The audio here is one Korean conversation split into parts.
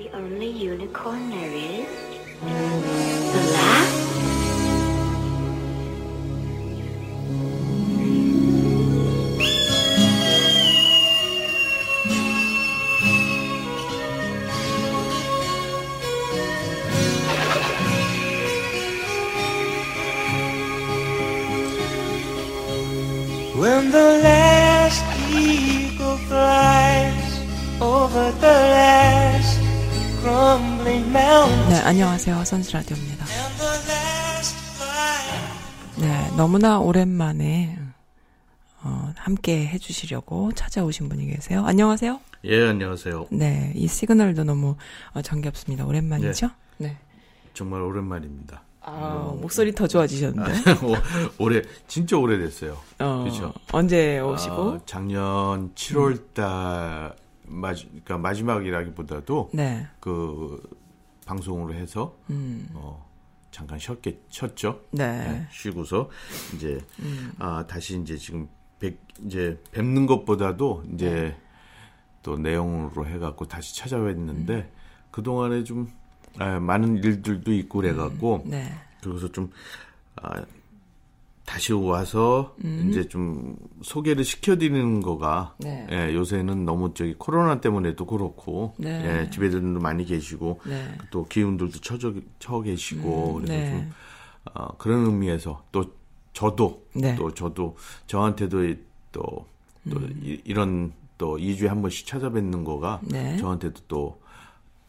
The only unicorn there is? 안녕하세요. fire 네, 너무나 오랜만에 어, 함께 해주시려고 찾아오신 분이 계세요. 안녕하세요. 예, 안녕하세요. 네, 이 시그널도 너무 어, 정겹습니다. 오랜만이죠? 네. 정말 오랜만입니다. 아, 목소리 더 좋아지셨는데. 오- 올해 진짜 오래됐어요. 어, 그렇죠. 언제 오시고? 아, 작년 7월달 마지, 그러니까 마지막이라기보다도 네. 그 방송으로 해서 음, 어, 잠깐 쉬었겠 쉬었죠. 네. 네, 쉬고서 이제 음. 아 다시 이제 지금 뵙 이제 뵙는 것보다도 이제 네. 또 내용으로 해갖고 다시 찾아뵀는데 음. 그 동안에 좀 아, 많은 일들도 있고 그래갖고 네. 그래서 좀 아, 다시 와서 음. 이제 좀 소개를 시켜드리는 거가 네. 예, 요새는 너무 저기 코로나 때문에도 그렇고 네. 예, 집에들도 많이 계시고 네. 또 기운들도 처져 처 계시고 음, 그래서 네. 좀 어, 그런 의미에서 또 저도 네. 또 저도 저한테도 이- 또, 또 이, 이런 또 2주에 한 번씩 찾아뵙는 거가 네. 저한테도 또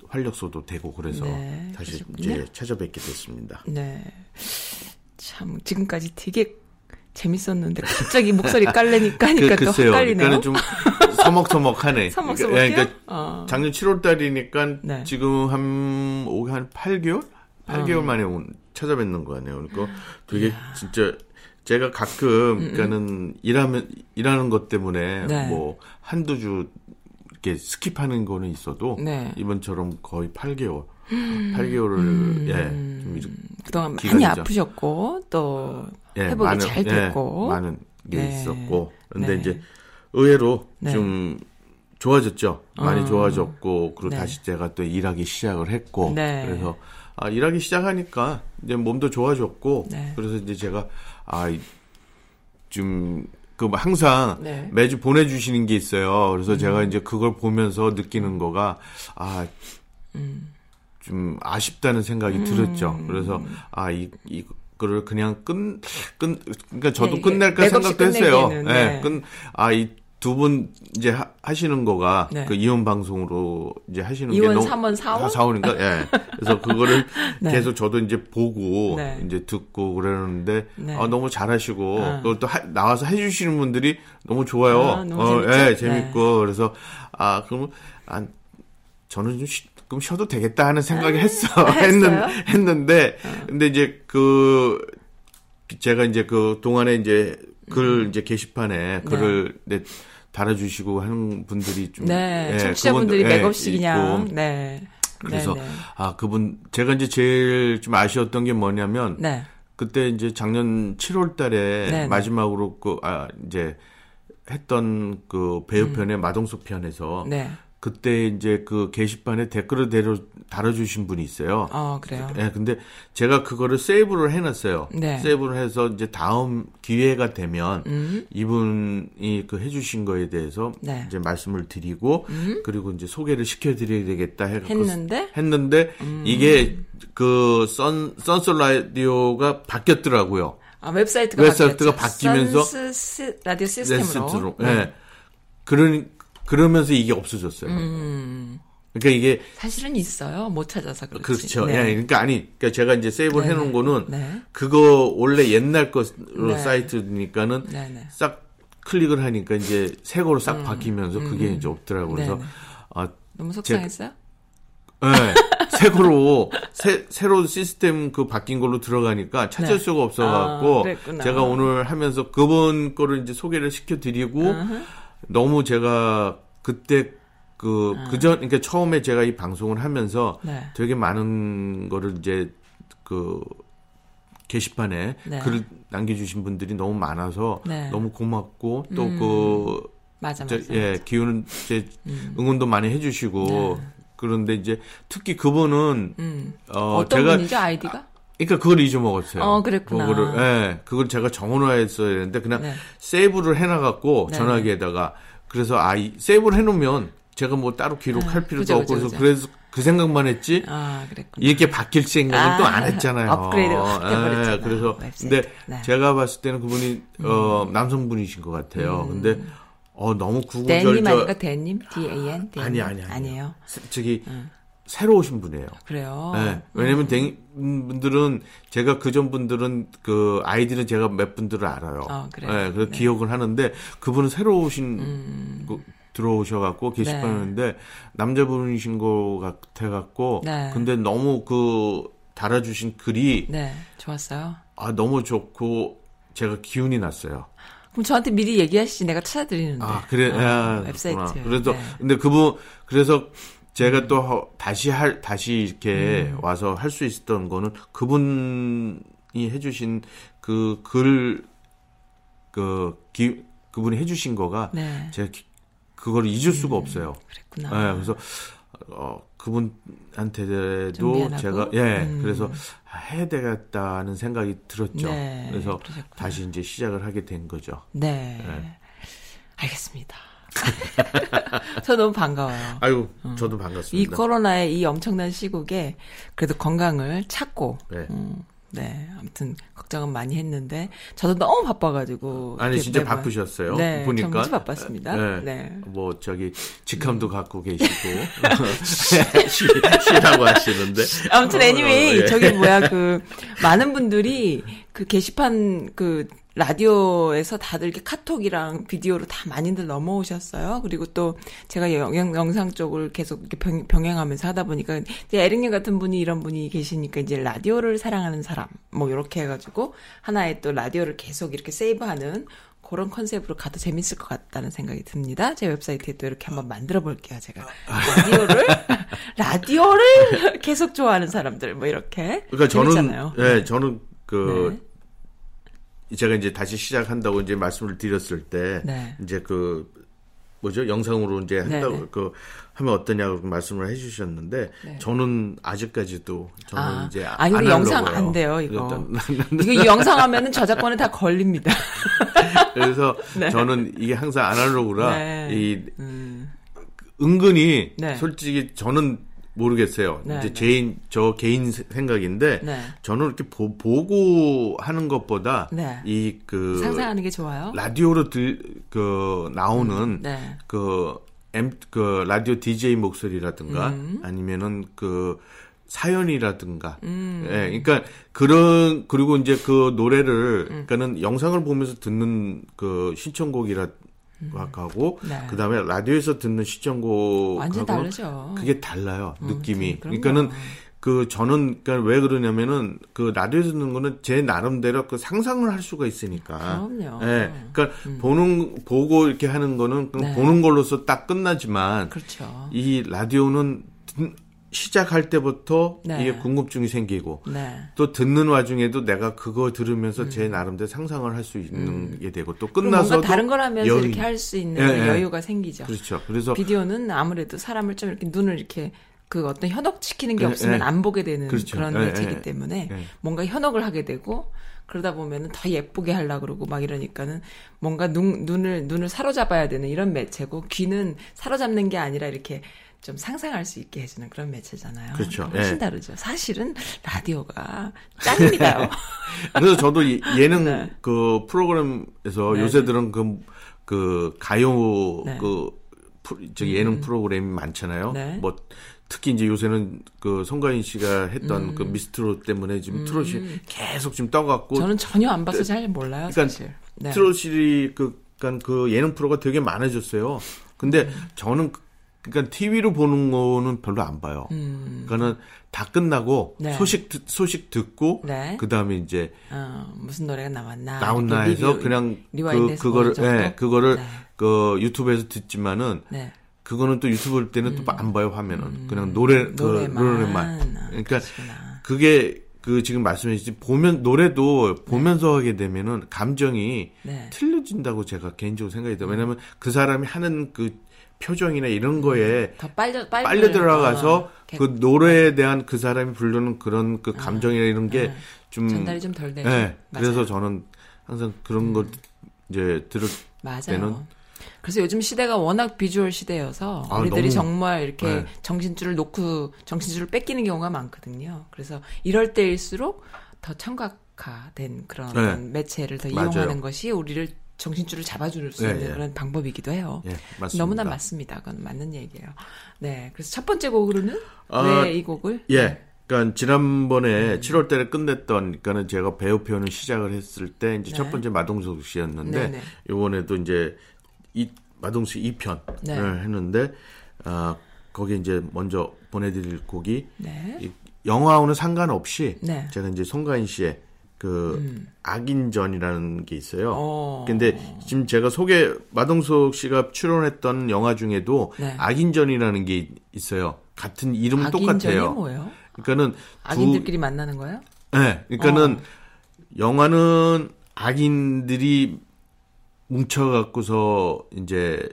활력소도 되고 그래서 네, 다시 그러셨군요. 이제 찾아뵙게 됐습니다. 네. 참, 지금까지 되게 재밌었는데, 갑자기 목소리 깔래니까 하니까 또 글쎄요. 헷갈리네요. 그러니까는 좀 서먹서먹하네. 서먹서먹해요? 그러니까, 그러니까 어. 작년 7월 달이니까 네. 지금 한, 오- 한 8개월? 8개월 어. 만에 온, 찾아뵙는 거네요. 그러니까 되게 진짜 제가 가끔, 그러니까는 일하면, 일하는 것 때문에 음, 네. 뭐 한두 주 이렇게 skip하는 거는 있어도 네. 이번처럼 거의 8개월, 8개월을, 예, 좀 그동안 많이 기간이죠. 아프셨고, 또, 예, 회복이 많은, 잘 됐고. 예, 많은 게 네. 있었고. 근데 네. 이제 의외로 네. 좀 좋아졌죠. 많이 어. 좋아졌고 그리고 네. 다시 제가 또 일하기 시작을 했고 네. 그래서 아, 일하기 시작하니까 이제 몸도 좋아졌고 네. 그래서 이제 제가 아좀 그 항상 네. 매주 보내주시는 게 있어요. 그래서 제가 이제 그걸 보면서 느끼는 거가 아 좀 아쉽다는 생각이 들었죠. 그래서 아 이 이 거를 그냥 끝, 끝 그러니까 저도 네, 끝낼까 생각도 했어요. 예, 네. 끝, 아, 이 두분 이제 하, 시는 거가 네. 그 이혼 방송으로 이제 하시는 게 이혼 너무 3원 4원? 4원인가? 예. 그래서 그거를 네. 계속 저도 이제 보고 네. 이제 듣고 그러는데 네. 아, 너무 잘하시고 아. 그걸 또 하- 나와서 해 주시는 분들이 너무 좋아요. 아, 너무 어, 재밌죠? 예, 재밌고 그래서 아 그러면 아, 저는 좀 쉬, 그럼 쉬어도 되겠다 하는 생각이 했어. 했는, 아? 했는데, 근데 이제 그, 제가 이제 그 동안에 이제 글 이제 게시판에 글을 내 달아주시고 하는 분들이 좀. 네. 예, 청취자분들이 그분들, 예, 맥없이 그냥, 있고. 네. 그래서, 네, 네. 아, 그분, 제가 이제 제일 좀 아쉬웠던 게 뭐냐면, 네. 그때 이제 작년 7월 달에. 마지막으로 그, 아, 이제 했던 그 배우편의 마동석 편에서 음. 네. 그때 이제 그 게시판에 댓글을 대로 달아주신 분이 있어요. 어, 그래요. 예, 근데 제가 그거를 세이브를 해놨어요. 네. 세이브를 해서 이제 다음 기회가 되면 음. 이분이 그 해주신 거에 대해서 네. 음. 이제 말씀을 드리고 그리고 이제 소개를 시켜드려야 되겠다 해 했는데? 음. 했는데 이게 그 선, 선솔 라디오가 바뀌었더라고요. 아, 웹사이트가, 웹사이트가 바뀌었죠. 바뀌면서 선스 라디오 시스템으로. 레시트로. 네. 예. 그러, 그러면서 이게 없어졌어요. 음. 그러니까 이게 사실은 있어요. 못 찾아서 그렇지. 그렇죠. 네. 예, 그러니까 아니, 그러니까 제가 이제 save를 네, 해놓은 거는 네. 그거 원래 옛날 것으로 네. 사이트니까는 네, 네. 싹 클릭을 하니까 이제 새 거로 싹 바뀌면서 그게 이제 없더라고요. 그래서 음, 네, 네. 아, 너무 속상했어요? 예, 새 거로 새 새로 시스템 그 바뀐 걸로 들어가니까 찾을 네. 수가 없어갖고 아. 제가 오늘 하면서 그분 거를 이제 소개를 시켜드리고 너무 제가 그때 그 그전 그러니까 처음에 제가 이 방송을 하면서 아. 네. 되게 많은 거를 이제 그 게시판에 네. 글을 남겨주신 분들이 너무 많아서 네. 음. 너무 고맙고 또그 맞아, 저, 맞아. 예, 기운은 이제 음. 응원도 많이 해주시고 네. 그런데 이제 특히 그분은 음. 어 어떤 제가 분이죠 아이디가? 그러니까 그걸 잊어먹었어요. 어, 그랬구나. 그거를 예. 그걸 제가 정원화했어야 되는데 그냥 네. 세이브를 해놔 갖고 네. 전화기에다가 그래서 아, 이 세이브를 해 놓으면 제가 뭐 따로 기록할 아, 필요도 그죠, 없고 그죠, 그래서. 그래서 그 생각만 했지. 아 그랬구나. 이렇게 바뀔 생각은 아, 또안 했잖아요. 돼버렸잖아, 예, 그래서 웹사이트. 근데 네. 제가 봤을 때는 그분이 어 남성분이신 것 같아요. 근데 어 너무 댄님 아닌가 구구절절 댄님? D A N? 아니 아니 아니 아니에요. 저기 새로 오신 분이에요. 그래요. 네. 왜냐면 댕 분들은 제가 그 전 분들은 그 아이디는 제가 몇 분들을 알아요. 아, 그래요? 네, 그래서 네. 기억을 하는데 그분은 새로 오신 그, 들어오셔갖고 게시판인데 남자분이신 것 같아갖고 네. 근데 너무 그 달아주신 글이 네, 좋았어요. 아 너무 좋고 제가 기운이 났어요. 그럼 저한테 미리 얘기하시지 내가 찾아드리는데. 아 그래, 아, 아, 웹사이트. 그래서 네. 근데 그분 그래서 제가 또 허- 다시 할 다시 이렇게 음. 와서 할 수 있었던 거는 그분이 해주신 그 글 그 기, 그분이 해주신 거가 네, 제가 기- 그걸 잊을 수가 없어요. 그랬구나. 네, 그래서 어 그분한테도? 제가 예 음. 그래서 해야 되겠다는 생각이 들었죠. 네, 그래서 그러셨구나. 다시 이제 시작을 하게 된 거죠. 네. 네. 알겠습니다. 저 너무 반가워요. 아유 저도 반갑습니다. 이 코로나의 이 엄청난 시국에 그래도 건강을 찾고 네. 음, 네 아무튼 걱정은 많이 했는데 저도 너무 바빠가지고 아니 진짜 매번- 바쁘셨어요. 네, 보니까 전 무지 바빴습니다. 네. 네. 뭐 저기 직함도 갖고 계시고 쉬, 쉬라고 하시는데 아무튼 어, 애니메이 예. 저기 뭐야 그 많은 분들이 그 게시판 그 라디오에서 다들 이렇게 카톡이랑 비디오로 다 많이들 넘어오셨어요. 그리고 또 제가 영, 영- 영상 쪽을 계속 이렇게 병, 병행하면서 하다 보니까 이제 에릭님 같은 분이 이런 분이 계시니까 이제 라디오를 사랑하는 사람 뭐 이렇게 해가지고 하나의 또 라디오를 계속 이렇게 세이브하는 그런 컨셉으로 가도 재밌을 것 같다는 생각이 듭니다. 제 웹사이트에 또 이렇게 한번 만들어 볼게요. 제가 라디오를 라디오를 계속 좋아하는 사람들 뭐 이렇게 그러니까 저는. 예 저는 그 네. 제가 이제 다시 시작한다고 이제 말씀을 드렸을 때 네. 이제 그 뭐죠 영상으로 이제 한다고 네, 네. 그 하면 어떠냐고 말씀을 해주셨는데 네. 저는 아직까지도 저는 아, 이제 아니, 안 영상 하려고요. 안 돼요, 이거. 이거 이 영상 하면은 저작권에 다 걸립니다. 그래서 저는 이게 항상 아날로그라 네. 이 음, 은근히 네. 솔직히 저는 모르겠어요. 네, 이제 네. 개인 저 개인 세- 생각인데 네. 저는 이렇게 보, 고 하는 것보다 네. 이그 상상하는 게 좋아요. 라디오로 들그 나오는 네. 그, 엠, 그 라디오 DJ 목소리라든가 음. 아니면은 그 사연이라든가 예 그러니까 그런 그리고 이제 그 노래를 음. 그러니까는 영상을 보면서 듣는 그 신청곡이라 하고 네. 그다음에 라디오에서 듣는 완전 다르죠. 그게 달라요 느낌이 그럼요. 그러니까는 그 저는 그러니까 왜 그러냐면은 그 라디오에서 듣는 거는 제 나름대로 그 상상을 할 수가 있으니까 그럼요. 예 그러니까 보는 보고 이렇게 하는 거는 네. 보는 걸로서 딱 끝나지만 그렇죠. 이 라디오는 듣- 시작할 때부터 네. 이게 궁금증이 생기고 네. 또 듣는 와중에도 내가 그거 들으면서 제 나름대로 상상을 할 수 있는 게 되고 또 음. 끝나서 뭔가 다른 걸 하면서 여유- 이렇게 할 수 있는 예, 예. 여유가 생기죠. 그렇죠. 그래서 비디오는 아무래도 사람을 좀 이렇게 눈을 이렇게 그 어떤 현혹시키는 게 예, 없으면 예. 안 보게 되는 그렇죠. 그런 예, 매체이기 예. 때문에 예. 뭔가 현혹을 하게 되고 그러다 보면은 더 예쁘게 하려 그러고 막 이러니까는 뭔가 눈, 눈을 눈을 사로잡아야 되는 이런 매체고 귀는 사로잡는 게 아니라 이렇게 좀 상상할 수 있게 해주는 그런 매체잖아요. 그렇죠. 훨씬 예. 다르죠. 사실은 라디오가 짱입니다요. 그래서 저도 이 예능 네. 그 프로그램에서 네, 요새들은 그, 그 가요 네. 그 프로- 저기 예능 프로그램이 많잖아요. 네. 뭐 특히 이제 요새는 그 송가인 씨가 했던 음. 그 미스트롯 때문에 지금 트롯이 계속 지금 떠갖고 저는 전혀 안 봐서 잘 몰라요, 그러니까 사실. 네. 트롯이 그, 그러니까 그 예능 프로가 되게 많아졌어요. 근데 음. 저는 그- 그러니까 TV로 보는 거는 별로 안 봐요. 그러니까는 다 끝나고 음. 네. 소식 듣- 소식 듣고 네. 그다음에 이제 어, 무슨 노래가 나왔나 나온나 해서 그냥 그 리와인드해서 그거를? 예, 그거를 네. 그 유튜브에서 듣지만은 네. 그거는 또 유튜브 볼 때는 또안 봐요 화면은 그냥 노래 그 음. 노래만. 노래만 아, 그러니까 그러시구나. 그게 그 지금 말씀해 주신 보면 노래도 보면서 하게 되면은 감정이 네. 틀려진다고 제가 개인적으로 생각이 들어요. 왜냐면 그 사람이 하는 그 표정이나 이런 거에 더 빨려 빨려, 빨려 들어가서 어, 그 노래에 대한 그 사람이 부르는 그런 그 감정이나 이런 게좀 전달이 좀 덜 되죠. 네, 맞아요. 음. 그래서 저는 항상 그런 것 이제 들을 맞아요. 때는 그래서 요즘 시대가 워낙 비주얼 시대여서 아, 우리들이 너무- 정말 이렇게 네. 정신줄을 놓고 정신줄을 뺏기는 경우가 많거든요. 그래서 이럴 때일수록 더 청각화된 그런 네. 매체를 더 맞아요. 이용하는 것이 우리를 정신줄을 잡아줄 수 네, 있는 예. 그런 방법이기도 해요. 예. 너무나 맞습니다. 그건 맞는 얘기예요. 네. 그래서 첫 번째 곡으로는 아, 왜이 곡을? 예. 그러니까 지난번에 음. 2월 달에 끝냈던 그러니까는 제가 배우 표현을 시작을 했을 때 이제 네. 첫 번째 마동석 씨였는데 네, 네. 이번에도 이제 이 마동석 2편을 네. 했는데 아 거기에 이제 먼저 보내드릴 곡이 네. 이 영화와는 상관없이 네. 제가 이제 송가인 씨의 그 악인전이라는 게 있어요. 어. 근데 지금 제가 소개 마동석 씨가 출연했던 영화 중에도 네. 악인전이라는 게 있어요. 같은 이름 악인전이 똑같아요. 뭐예요? 그러니까는 두, 악인들끼리 만나는 거예요? 네, 그러니까는 어. 영화는 악인들이 뭉쳐 갖고서 이제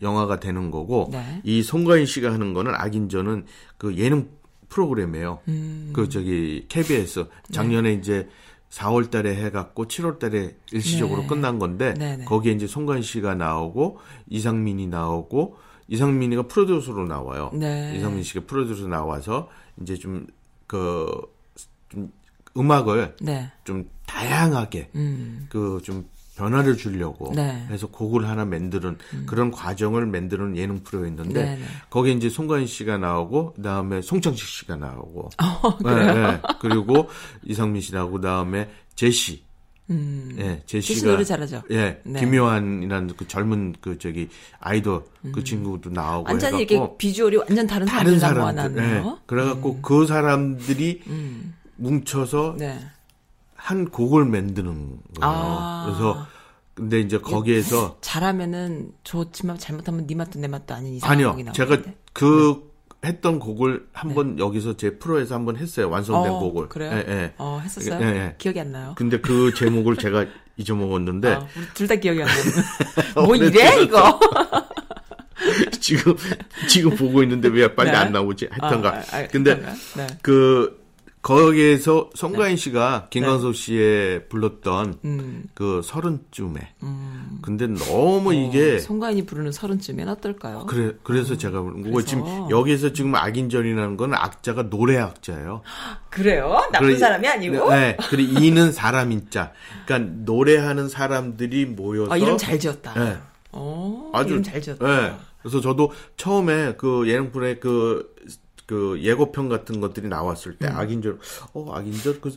영화가 되는 거고 음, 네. 이 송가인 씨가 하는 거는 악인전은 그 예능 프로그램이에요. 음. 그 저기 KBS 작년에 네. 이제 4월 달에 해갖고 7월 달에 일시적으로 네. 끝난 건데 네, 네. 거기에 이제 송가인 씨가 나오고 이상민이 나오고 이상민이가 프로듀서로 나와요. 네. 이상민 씨가 프로듀서 나와서 이제 좀 그 좀 음악을 네. 좀 다양하게 음. 그좀 변화를 주려고 네. 해서 곡을 하나 만드는 그런 과정을 만드는 예능 프로였는데 네, 네. 거기에 이제 송가인 씨가 나오고 그다음에 송창식 씨가 나오고 어, 네, 네. 그리고 이상민 씨 나오고 그다음에 제시 음. 예, 제시 제시가 노래 잘하죠. 예, 네. 김요한이라는 그 젊은 그 저기 아이돌 그 친구도 나오고 음. 완전히 해갖고 이렇게 비주얼이 완전 다른 다른 사람들 모아놨네요. 예. 그래갖고 그 사람들이 음. 뭉쳐서 네. 한 곡을 만드는 거예요. 아. 그래서 근데 이제 거기에서 잘하면은 좋지만 잘못하면 네 맛도 내 맛도 아닌 이상한 아니요, 곡이 나오는데. 제가 그 했던 곡을 한번 여기서 제 프로에서 한번 했어요. 완성된 네. 어, 곡을. 그래요? 예, 예. 어, 했었어요? 예, 예. 기억이 안 나요. 근데 그 제목을 제가 잊어먹었는데 어, 둘다 기억이 안 나요. 뭐 이래 이거? 지금 지금 보고 있는데 왜 빨리 네. 안 나오지? 했던가. 아, 아, 아, 근데 했던가? 네. 그 거기에서 송가인 씨가 김광석 씨의 불렀던 음. 그 서른쯤에. 근데 너무 이게 어, 송가인이 부르는 서른쯤엔 어떨까요? 그래 그래서 제가 부른 거고 그래서. 지금 여기에서 지금 악인전이라는 건 악자가 노래 악자예요. 그래요? 나쁜 그래- 사람이 아니고? 네. 그리고 이는 사람인자. 그러니까 노래하는 사람들이 모여서 아, 이름 잘 지었다. 네. 어, 아주 이름 잘 지었다. 네. 그래서 저도 처음에 그 예능 프로에 그, 그 예고편 같은 것들이 나왔을 음. 때 악인절, 어 악인절 그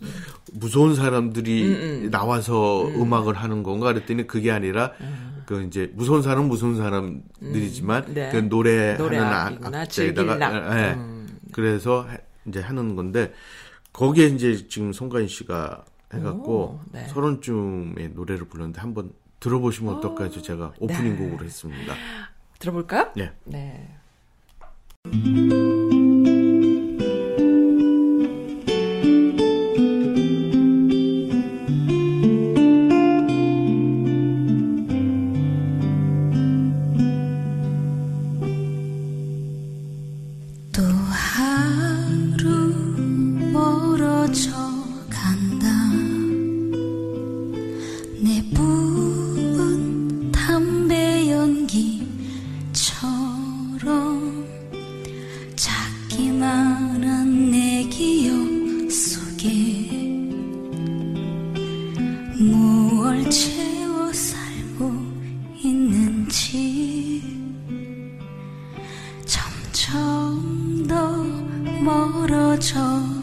무서운 사람들이 나와서 음, 악을 하는 건가 그랬더니 그게 아니라 그 이제 무서운 사람 은 무서운 사람들이지만 음. 네. 그 노래하는 악- 악자에다가. 예, 예. 음. 그래서 해- 이제 하는 건데 거기에 이제 지금 송가인 씨가 해갖고 오, 네. 서른쯤의 노래를 불렀는데 한번 들어보시면 어떨까 해서 제가 오프닝 네. 곡으로 했습니다. 들어볼까요? 예. 네. 점점 더 멀어져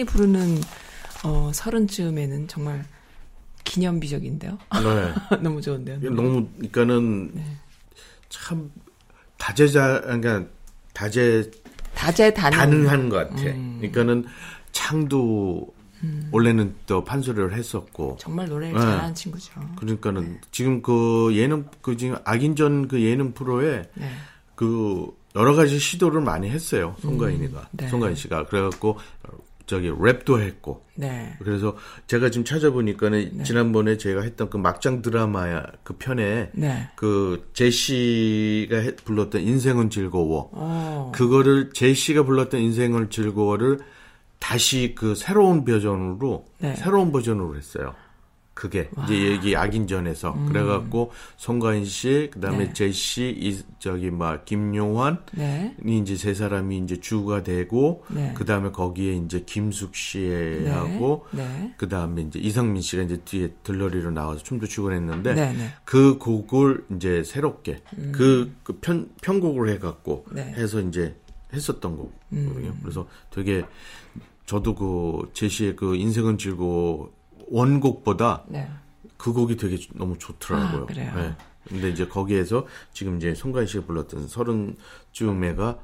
송가인이 부르는 어, 서른쯤에는 정말 기념비적인데요. 네. 너무 좋은데요. 너무 그러니까는 참 다재자 그러니까 다재 다재다능. 가능한 것 같아. 그러니까는 창도 원래는 또 판소리를 했었고 정말 노래를 네. 잘하는 친구죠. 그러니까는 지금 그 예능 그 지금 악인전 그 예능 프로에 네. 그 여러 가지 시도를 많이 했어요. 송가인이가 네. 송가인 씨가 그래갖고 저기 랩도 했고 네. 그래서 제가 지금 찾아보니까는 지난번에 제가 했던 그 막장 드라마 그 편에 네. 그 제시가 해- 불렀던 인생은 즐거워 어. 그거를 제시가 불렀던 인생은 즐거워를 다시 그 새로운 버전으로 네. 새로운 버전으로 했어요. 그게 이제 여기 악인전에서 그래갖고 송가인 씨 그다음에 음. 네. 제시 이 저기 막 김용환 네. 이 이제 세 사람이 이제 주가 되고 네. 그 다음에 거기에 이제 김숙 씨하고 네. 그 다음에 이제 이성민 씨가 이제 뒤에 들러리로 나와서 춤도 추고 했는데 네, 네. 그 곡을 이제 새롭게 그, 그 편, 편곡을 해갖고 네. 해서 이제 했었던 거거든요. 그래서 되게 저도 그 제시의 그 인생은 즐거워 원곡보다 네. 그 곡이 되게 너무 좋더라고요. 아, 그래요? 네. 근데 이제 거기에서 지금 이제 송가인 씨가 불렀던 서른 쯤에가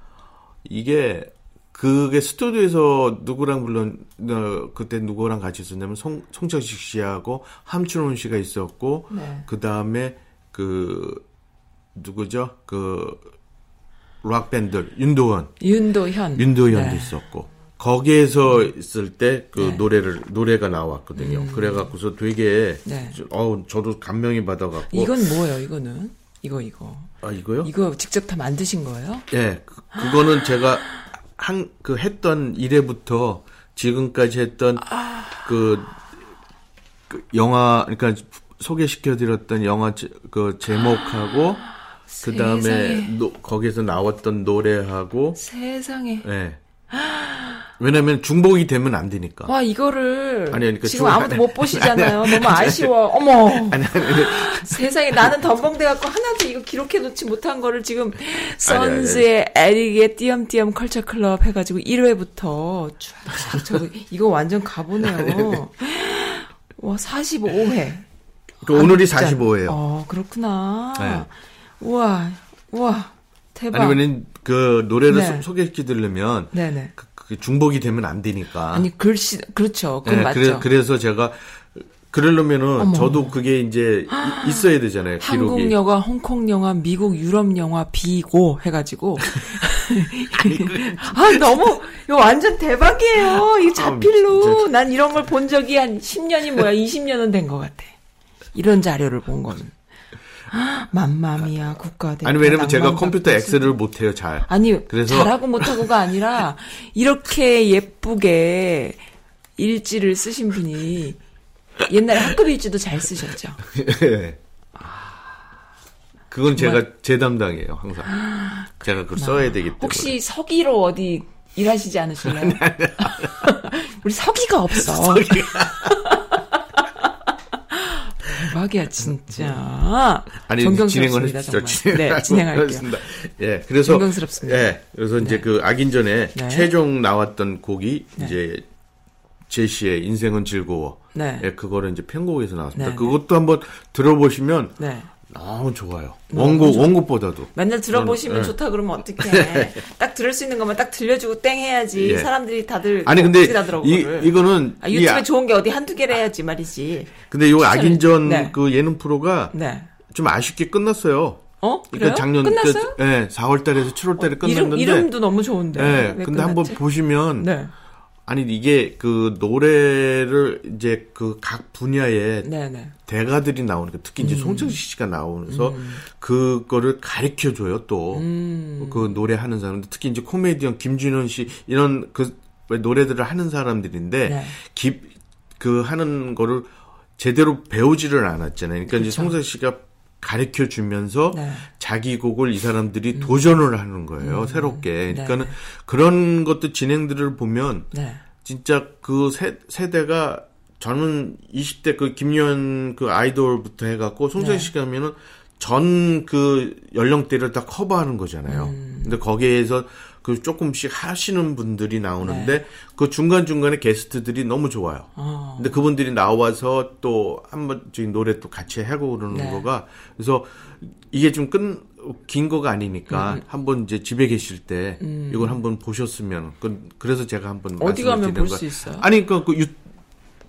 이게 그게 스튜디오에서 누구랑 불렀 어, 그때 누구랑 같이 있었냐면 송 송창식 씨하고 함춘원 씨가 있었고 네. 그 다음에 그 누구죠 그 락 밴드 윤도현 윤도현. 윤도현도 네. 있었고 거기에서 있을 때 그 네. 노래를 노래가 나왔거든요. 그래갖고서 되게 네. 저- 어우 저도 감명이 받아갖고 이건 뭐예요, 이거는? 이거, 이거. 아 이거요? 이거 직접 다 만드신 거예요? 예, 그, 그거는 제가 한 그 했던 이래부터 지금까지 했던 그, 그 영화 그러니까 소개시켜드렸던 영화 제, 그 제목하고 그 다음에. 거기서 나왔던 노래하고 세상에. 예. 왜냐면 중복이 되면 안 되니까. 와, 이거를 아니, 그러니까 지금 중- 아무도 못 보시잖아요. 너무 아쉬워. 어머. 아니 아니 세상에 나는 덤벙대 갖고 하나도 이거 기록해 놓지 못한 거를 지금 아니, 아니. 선즈의 에릭의 띄엄띄엄 컬처 클럽 해가지고 1회부터 쫙 저도 이거 완전 가보네요. 와 45회. 그 오늘이 45예요. 어 그렇구나. 네. 우와 우와 대박. 아니면은 그 노래를 네. 소- 소개시켜드리려면 네네. 그, 그 중복이 되면 안 되니까. 아니 글씨 그렇죠. 그건 예, 맞죠. 그래, 그래 서 제가 그러려면은 어머. 저도 그게 이제 이- 있어야 되잖아요. 기록이. 한국 영화, 홍콩 영화, 미국 유럽 영화 비고 해가지고 아 너무 이거 완전 대박이에요. 이 자필로 아, 진짜. 난 이런 걸 본 적이 한 10년이 뭐야 20년은 된 것 같아. 이런 자료를 본 거는 맘마미야 국가대. 아니 왜냐면 제가 컴퓨터 엑셀을 못 해요, 잘. 아니 그래서- 잘하고 못하고가 아니라 이렇게 예쁘게 일지를 쓰신 분이 옛날에 학급 일지도 잘 쓰셨죠. 예. 그건 제가 제 담당이에요, 항상. 제가 그걸 써야 되기 때문에. 혹시 서기로 어디 일하시지 않으실래요? 우리 서기가 없어. 대박이야 진짜. 아니 진행을. 했죠. 네, 진행할게요. 했습니다. 예, 그래서 존경스럽습니다. 예, 그래서 이제 그 악인전에 네. 최종 나왔던 곡이 이제 제시의 인생은 즐거워. 네. 예, 그거를 이제 편곡에서 나왔습니다. 네, 네. 그것도 한번 들어보시면 네. 너무 좋아요. 원곡 좋- 원곡보다도. 맨날 들어보시면 네. 좋다 그러면 어떡해. 딱 들을 수 있는 것만 딱 들려주고 땡 해야지. 예. 사람들이 다들 아니 근데 이 이거는 아, 이 유튜브에 아- 좋은 게 어디 한두 개를 해야지 말이지. 근데 요. 악인전 네. 그 예능 프로가 네. 좀 아쉽게 끝났어요. 어? 그러니까 작년 끝났어요? 그, 예, 4월 달에서 7월 달에 이름, 끝났는데 이름 도 너무 좋은데. 예, 왜 근데 한번 끝났지? 보시면 네. 아니 이게 그 노래를 이제 그 각 분야의 네, 네. 대가들이 나오는 거 특히 이제 음. 송창식 씨가 나오면서 그거를 가르쳐 줘요 또. 음. 그 노래하는 사람들 특히 이제 코미디언 김준현 씨 이런 그 노래들을 하는 사람들인데 네. 기, 그 하는 거를 제대로 배우지를 않았잖아요. 그러니까 이제 그쵸. 송창식 씨가 가르쳐 주면서 네. 자기 곡을 이 사람들이 도전을 하는 거예요. 새롭게. 그러니까는 네. 그런 것도 진행들을 보면 네. 진짜 그 세, 세대가 젊은 20대 그 김유현 그 아이돌부터 해갖고 송창식 네. 씨가 하면은 전 그 연령대를 다 커버하는 거잖아요. 음. 근데 거기에서 그 조금씩 하시는 분들이 나오는데 네. 그 중간 중간에 게스트들이 너무 좋아요. 어. 근데 그분들이 나와서 또 한번 저기 노래 또 같이 하고 그러는 네. 거가 그래서 이게 좀 끈 긴 거가 음. 아니니까 한번 이제 집에 계실 때 이걸 한번 보셨으면 그 그래서 제가 한번 어디 가면 볼. 수 있어요? 아니 그그 유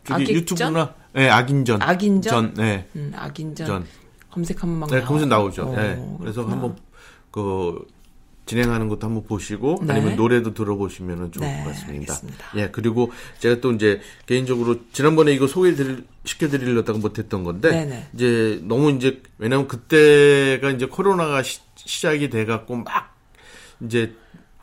저기 악익전? 유튜브나 예 악인전 악인전? 전, 네. 음, 악인전. 전. 검색하면 막 네. 거기서 나오죠. 어, 네. 그래서. 한번 그 진행하는 것도 한번 보시고 네. 아니면 노래도 들어보시면 좋을 네, 것 같습니다. 알겠습니다. 예, 그리고 제가 또 이제 개인적으로 지난번에 이거 소개를 시켜드리려다가 못했던 건데 네네. 이제 너무 이제 왜냐면 그때가 이제 코로나가 시, 작이 돼갖고 막 이제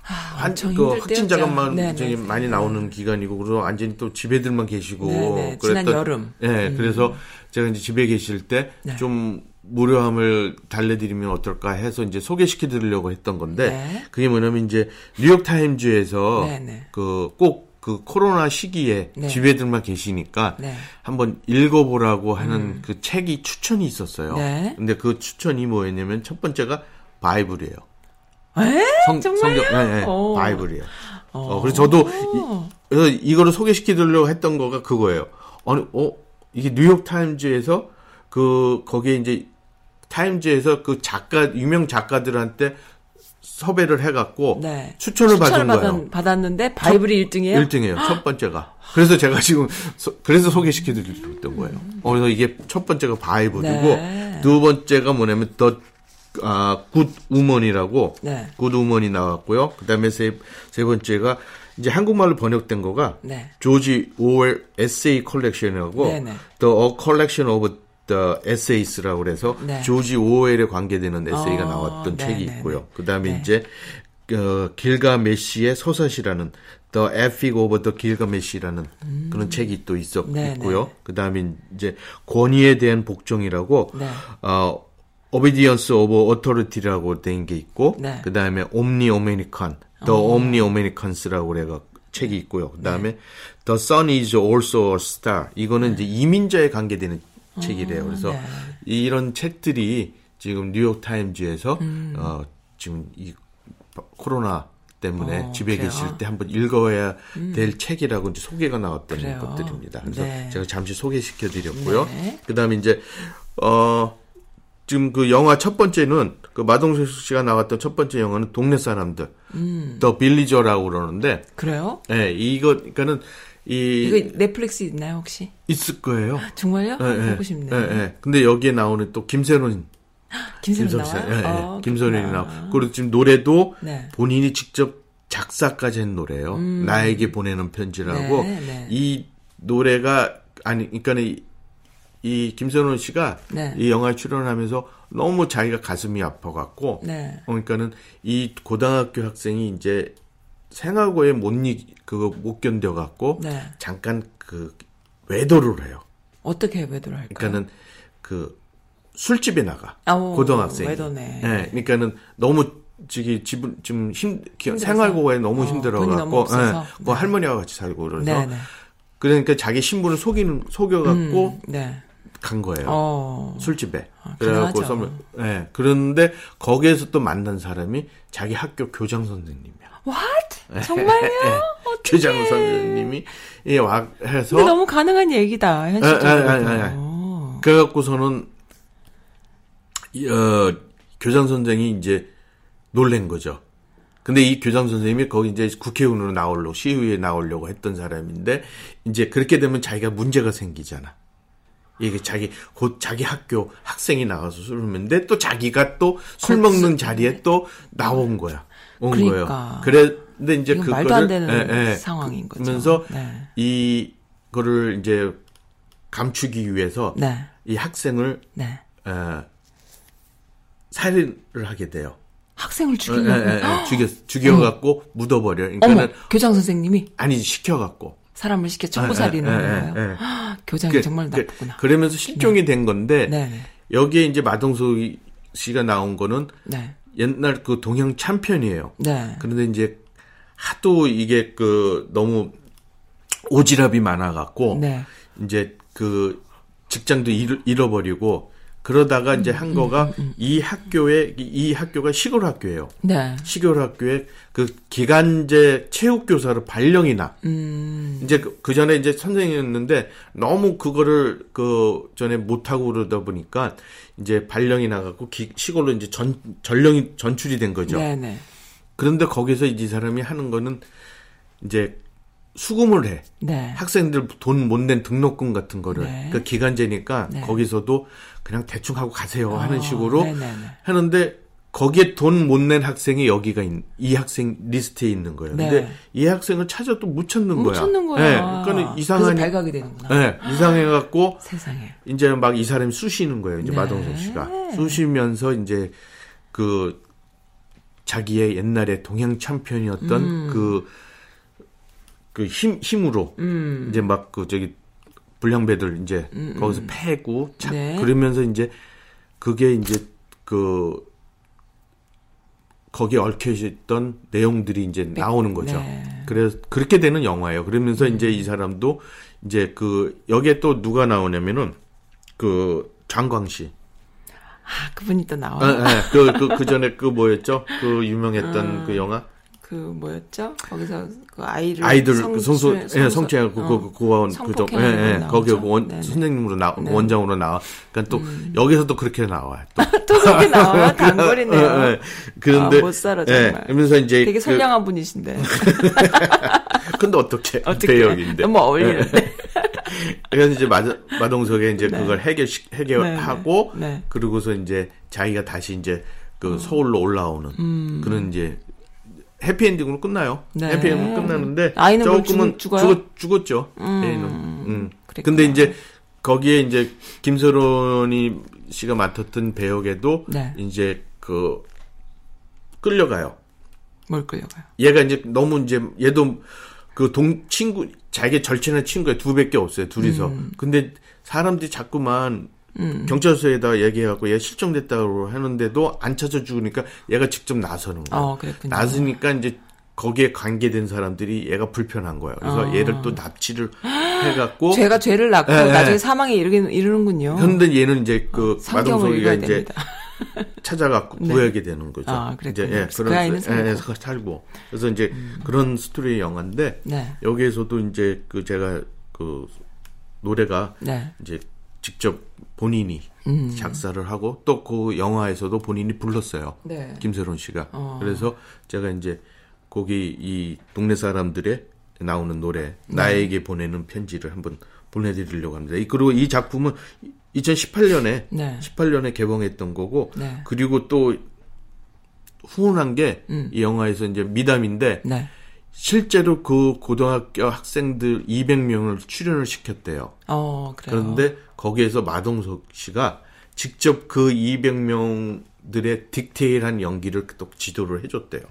한, 엄청 그 힘들 확진자가만 때였죠. 저기 네네. 많이 나오는 기간이고 그리고 완전히 또 집에들만 계시고 네네. 지난 그랬던- 여름. 음. 예, 그래서 제가 이제 집에 계실 때 네. 좀 무료함을 달래드리면 어떨까 해서 이제 소개시켜 드리려고 했던 건데 네. 그게 뭐냐면 이제 뉴욕 타임즈에서 네네. 그꼭 그 코로나 시기에 네. 집에들만 계시니까 네. 한번 읽어보라고 하는 그 책이 추천이 있었어요. 네. 근데 그 추천이 뭐였냐면 첫 번째가 바이블이에요. 에? 성, 정말요? 성경, 네, 네, 오. 바이블이에요. 어, 그래서 저도 이, 그래서 이거를 소개시켜 드리려고 했던 거가 그거예요. 아니, 어, 이게 뉴욕 타임즈에서 그 거기에 이제 타임즈에서 그 작가 유명 작가들한테 섭외를 해갖고 네. 추천을 받은 받은- 거예요. 받았는데 바이블이 1등이에요? 1등이에요. 첫 번째가. 그래서 제가 지금 소- 그래서 소개시켜 드리려던 거예요. 어, 그래서 이게 첫 번째가 바이블이고 네. 두 번째가 뭐냐면 The 아, Good Woman이라고 네. Good Woman이 나왔고요. 그다음에 세, 세 번째가 이제 한국말로 번역된 거가 네. 조지 오웰 에세이 컬렉션이라고 네 네. The A Collection of the Essays라고 그래서 네. 조지 오웰에 관계되는 에세이가 어, 나왔던 책이 네네네. 있고요. 그다음에 네. 이제 어, 길가메시의 서사시라는 The Epic of the Gilgamesh라는 그런 책이 또 있었 음. 네네. 있고요. 그다음에 이제 권위에 대한 복종이라고 네. 어 Obedience of Authority라고 된 게 있고 네. 그다음에 Omni American, The Omni Americans라고 그래 가 책이 있고요. 그다음에 The Sun is also a star. 이거는 이제 이민자에 관계되는 책이래요. 그래서 네. 이런 책들이 지금 뉴욕 타임즈에서 음. 어 지금 이 코로나 때문에 어, 집에 그래요? 음. 계실 때 한번 읽어야 될 책이라고 이제 소개가 나왔던 그래요? 것들입니다. 그래서 네. 제가 잠시 소개시켜 드렸고요. 네. 그다음에 이제 어 지금 그 영화 첫 번째는 그 마동석 씨가 나왔던 첫 번째 영화는 동네 사람들, 음. 더 빌리저라고 그러는데, 그래요? 예, 이거 그러니까는 이 이거 넷플릭스 있나요, 혹시? 있을 거예요. 정말요? 예, 예. 보고 싶네요. 예, 예. 근데 여기에 나오는 또 김세론, 김세론 나와요? 예, 예. 어, 그렇구나. 나와. 그리고 지금 노래도 네. 본인이 직접 작사까지 한 노래예요. 나에게 보내는 편지라고 음. 네, 네. 이 노래가 아니 그러니까 이, 이 김선원 씨가 네. 이 영화에 출연하면서 너무 자기가 가슴이 아파갖고 네. 어, 그러니까는 이 고등학교 학생이 이제 생활고에 못 이, 그거 못 견뎌갖고 네. 잠깐 그 외도를 해요. 어떻게 외도를 할까요? 그러니까는 그 술집에 나가 아우, 고등학생이. 외도네. 예, 그러니까는 너무 저기 집은 좀 힘, 기- 힘들어서? 생활고에 너무 어, 힘들어갖고 돈이 너무 없어서? 예, 그 할머니와 같이 살고 그래서 네, 네. 그러니까 자기 신분을 속이는 속여갖고 음, 네. 간 거예요. 어. 술집에. 아, 그래갖고. 선물, 예. 그런데 거기에서 또 만난 사람이 자기 학교 교장 선생님이야. What? 정말요? 예, 교장 선생님이 예, 와 해서 근데 너무 가능한 얘기다, 현실적으로. 그래갖고서는 어, 교장 선생이 이제 놀란 거죠. 근데 이 교장 선생님이 거기 이제 국회의원으로 나오려고 시위에 나오려고 했던 사람인데 이제 그렇게 되면 자기가 문제가 생기잖아. 이게 자기 곧 자기 학교 학생이 나가서 술을 먹는데 또 자기가 또 술 먹는 자리에 또 나온 거야. 온 그러니까. 거예요. 그래 근데 이제 그거를 말도 안 되는 예, 예. 상황인 거죠. 그러면서 네. 이거를 이제 감추기 위해서 네. 이 학생을 네. 어, 살인을 하게 돼요. 학생을 예, 죽이는 예, 예, 예. 죽여 죽여갖고 묻어버려. 그러니까는 어머, 교장 선생님이 아니 시켜갖고. 사람을 시켜 예, 예, 거예요. 예, 예. 교장이 그- 정말 그- 나쁘구나. 그 러면서 실종이 된 건데 네, 네. 여기에 이제 마동석 씨가 나온 거는 네. 옛날 그 동양 챔피언이에요. 네. 그런데 이제 하도 이게 그 너무 오지랖이 많아갖고 네. 이제 그 직장도 잃, 잃어버리고 그러다가 이제 음, 한 거가 이 학교에 이- 이 학교가 시골 학교예요. 네. 시골 학교에 그 기간제 체육 교사로 발령이 나. 음. 이제 그 전에 이제 선생님이었는데 너무 그거를 그 전에 못 하고 그러다 보니까 이제 발령이 나갖고 기- 시골로 이제 전 전령이 전출이 된 거죠. 네, 네. 그런데 거기서 이 사람이 하는 거는 이제 수금을 해. 네. 학생들 돈 못 낸 등록금 같은 거를 네. 그 기간제니까 네. 거기서도 그냥 대충 하고 가세요 하는 어, 식으로 네네네. 하는데 거기에 돈 못 낸 학생이 여기가 있, 이 학생 리스트에 있는 거예요. 네. 근데 이 학생을 찾아도 못 찾는 못 거야. 찾는 거야. 네, 그러니까는 이상하니 그래서 발각이 되는구나. 네, 이상해 갖고 세상에. 이제 막 이 사람이 쑤시는 거예요. 이제 네. 마동석 씨가 쑤시면서 이제 그 자기의 옛날에 동양 챔피언이었던 음. 그, 그 힘, 힘으로 이제 막 그 저기 불량배들 이제 거기서 패고 차, 음, 네. 그러면서 이제 그게 이제 그 거기에 얽혀 있던 내용들이 이제 나오는 거죠. 네. 그래서 그렇게 되는 영화예요. 그러면서 이제 이 사람도 이제 그 여기에 또 누가 나오냐면은 그 장광 씨. 아, 그분이 또 나와. 예, 예. 그, 그, 그 전에 그 뭐였죠? 그 유명했던 아. 그 영화? 그 뭐였죠? 거기서 그 아이를 아이들 성- 그 성소, 예, 성취하고 그, 그, 그, 고아원, 그, 좀, 예, 예. 거기 나오죠? 원, 네네. 선생님으로 나, 네. 원장으로 나와. 그러니까 또, 여기서도 그렇게 나와요. 또. 또 그렇게 나와 단골이네요. 예, 예. 그런데. 아, 못 살아, 예, 정말. 그러면서 이제. 되게 그- 선량한 분이신데 근데 어떻게. 어떻게 배역인데. 너무 어울리는데. 예. 그래서 이제 마, 마동석에 이제 그걸 해결, 해결하고. 네, 네. 그러고서 이제 자기가 다시 이제 그 서울로 올라오는. 그런 이제. 해피엔딩으로 끝나요. 음. 네. 해피엔딩으로 끝나는데. 아이는 조금은 죽-? 죽었, 죠 애는. 음. 그랬구나. 근데 이제 거기에 이제 김서론이 씨가 맡았던 배역에도 네. 이제 그 끌려가요. 뭘 끌려가요? 얘가 이제 너무 이제 얘도 그 동 친구 자기 절친한 친구가 두 밖에 없어요 둘이서. 음. 근데 사람들이 자꾸만 경찰서에다 얘기해갖고 얘 실종됐다고 하는데도 안 찾아주니까 얘가 직접 나서는 거야. 어. 나서니까 이제 거기에 관계된 사람들이 얘가 불편한 거예요. 그래서 어. 얘를 또 납치를 해갖고. 죄가 죄를 낳고 예, 예. 나중에 사망에 이르게 이르는군요. 근데 얘는 이제 그 어, 마동석이가 이제 됩니다. 찾아갖고 네. 구하게 되는 거죠. 아. 이제 예, 그 아이는 예, 예, 살고. 살고. 그래서 이제 그런 스토리의 영화인데 네. 여기에서도 이제 그 제가 그 노래가 네. 이제 직접 본인이 음. 작사를 하고 또 그 영화에서도 본인이 불렀어요. 네. 김세론 씨가. 어. 그래서 제가 이제 거기 이 동네 사람들의 나오는 노래 나에게 보내는 편지를 한번 보내드리려고 합니다. 이- 그리고 이 작품은 2018년에 네. 18년에 개봉했던 거고 네. 그리고 또 후원한 게이 음. 영화에서 이제 미담인데 네. 실제로 그 고등학교 학생들 200명을 출연을 시켰대요. 어, 그래요. 그런데 거기에서 마동석 씨가 직접 그 200명들의 디테일한 연기를 또 지도를 해줬대요.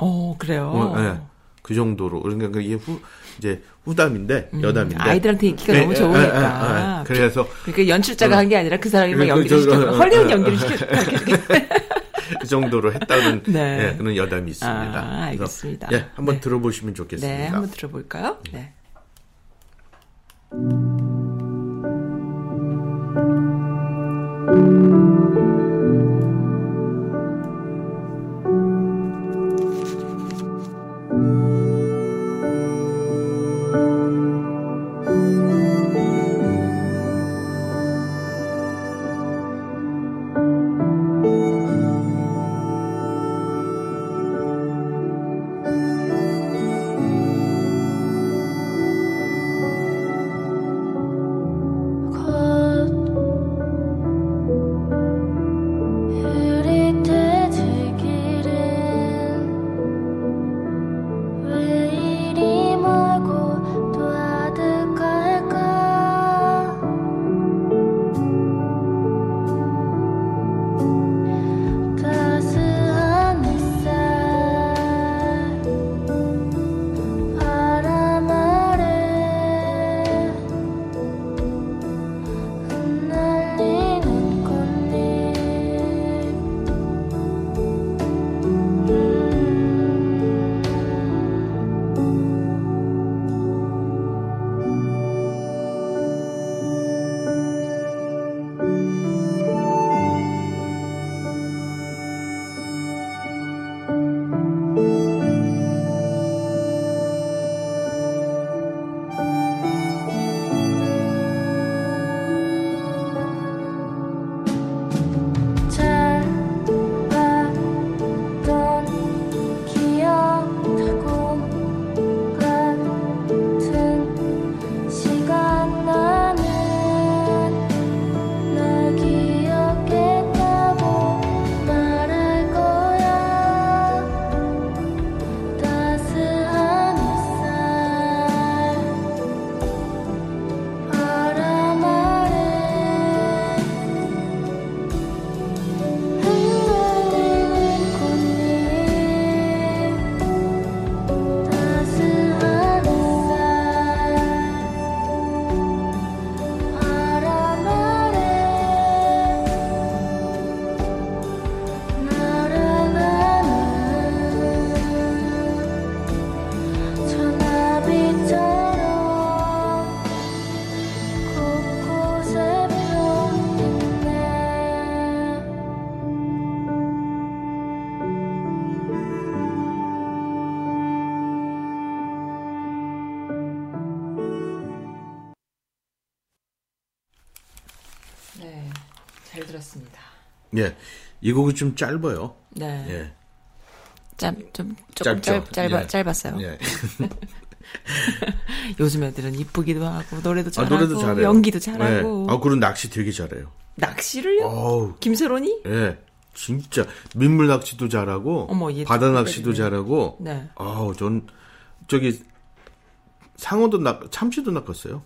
어, 그래요. 어, 예. 그 정도로 그러니까 이게 후 이제 후담인데 여담인데 음, 아이들한테 인기가 예, 너무 예, 좋으니까. 예, 예, 예. 그래서 그러니까 연출자가 한 게 아니라 그 사람이 막 그, 연기를 저, 시켰고 어, 헐리우드 어, 연기를 어. 시켰고 그 정도로 했다는 네. 예, 그런 여담이 있습니다. 아, 그래서, 알겠습니다. 예, 한번 네. 들어보시면 좋겠습니다. 네, 한번 들어볼까요? 네. 이 곡이 좀 짧아요. 네. 예. 짧, 좀, 조금 짧죠? 짧, 짧아, 예. 짧았어요. 예. 요즘 애들은 이쁘기도 하고, 노래도 아, 잘하고, 노래도 잘해요. 연기도 잘하고. 예. 아, 그리고 낚시 되게 잘해요. 낚시를요? 어우, 김세론이? 예. 진짜 민물 낚시도 잘하고 어머, 얘 바다 또 낚시도. 잘하고 네. 아우 전 저기 상어도 낚 참치도 낚았어요.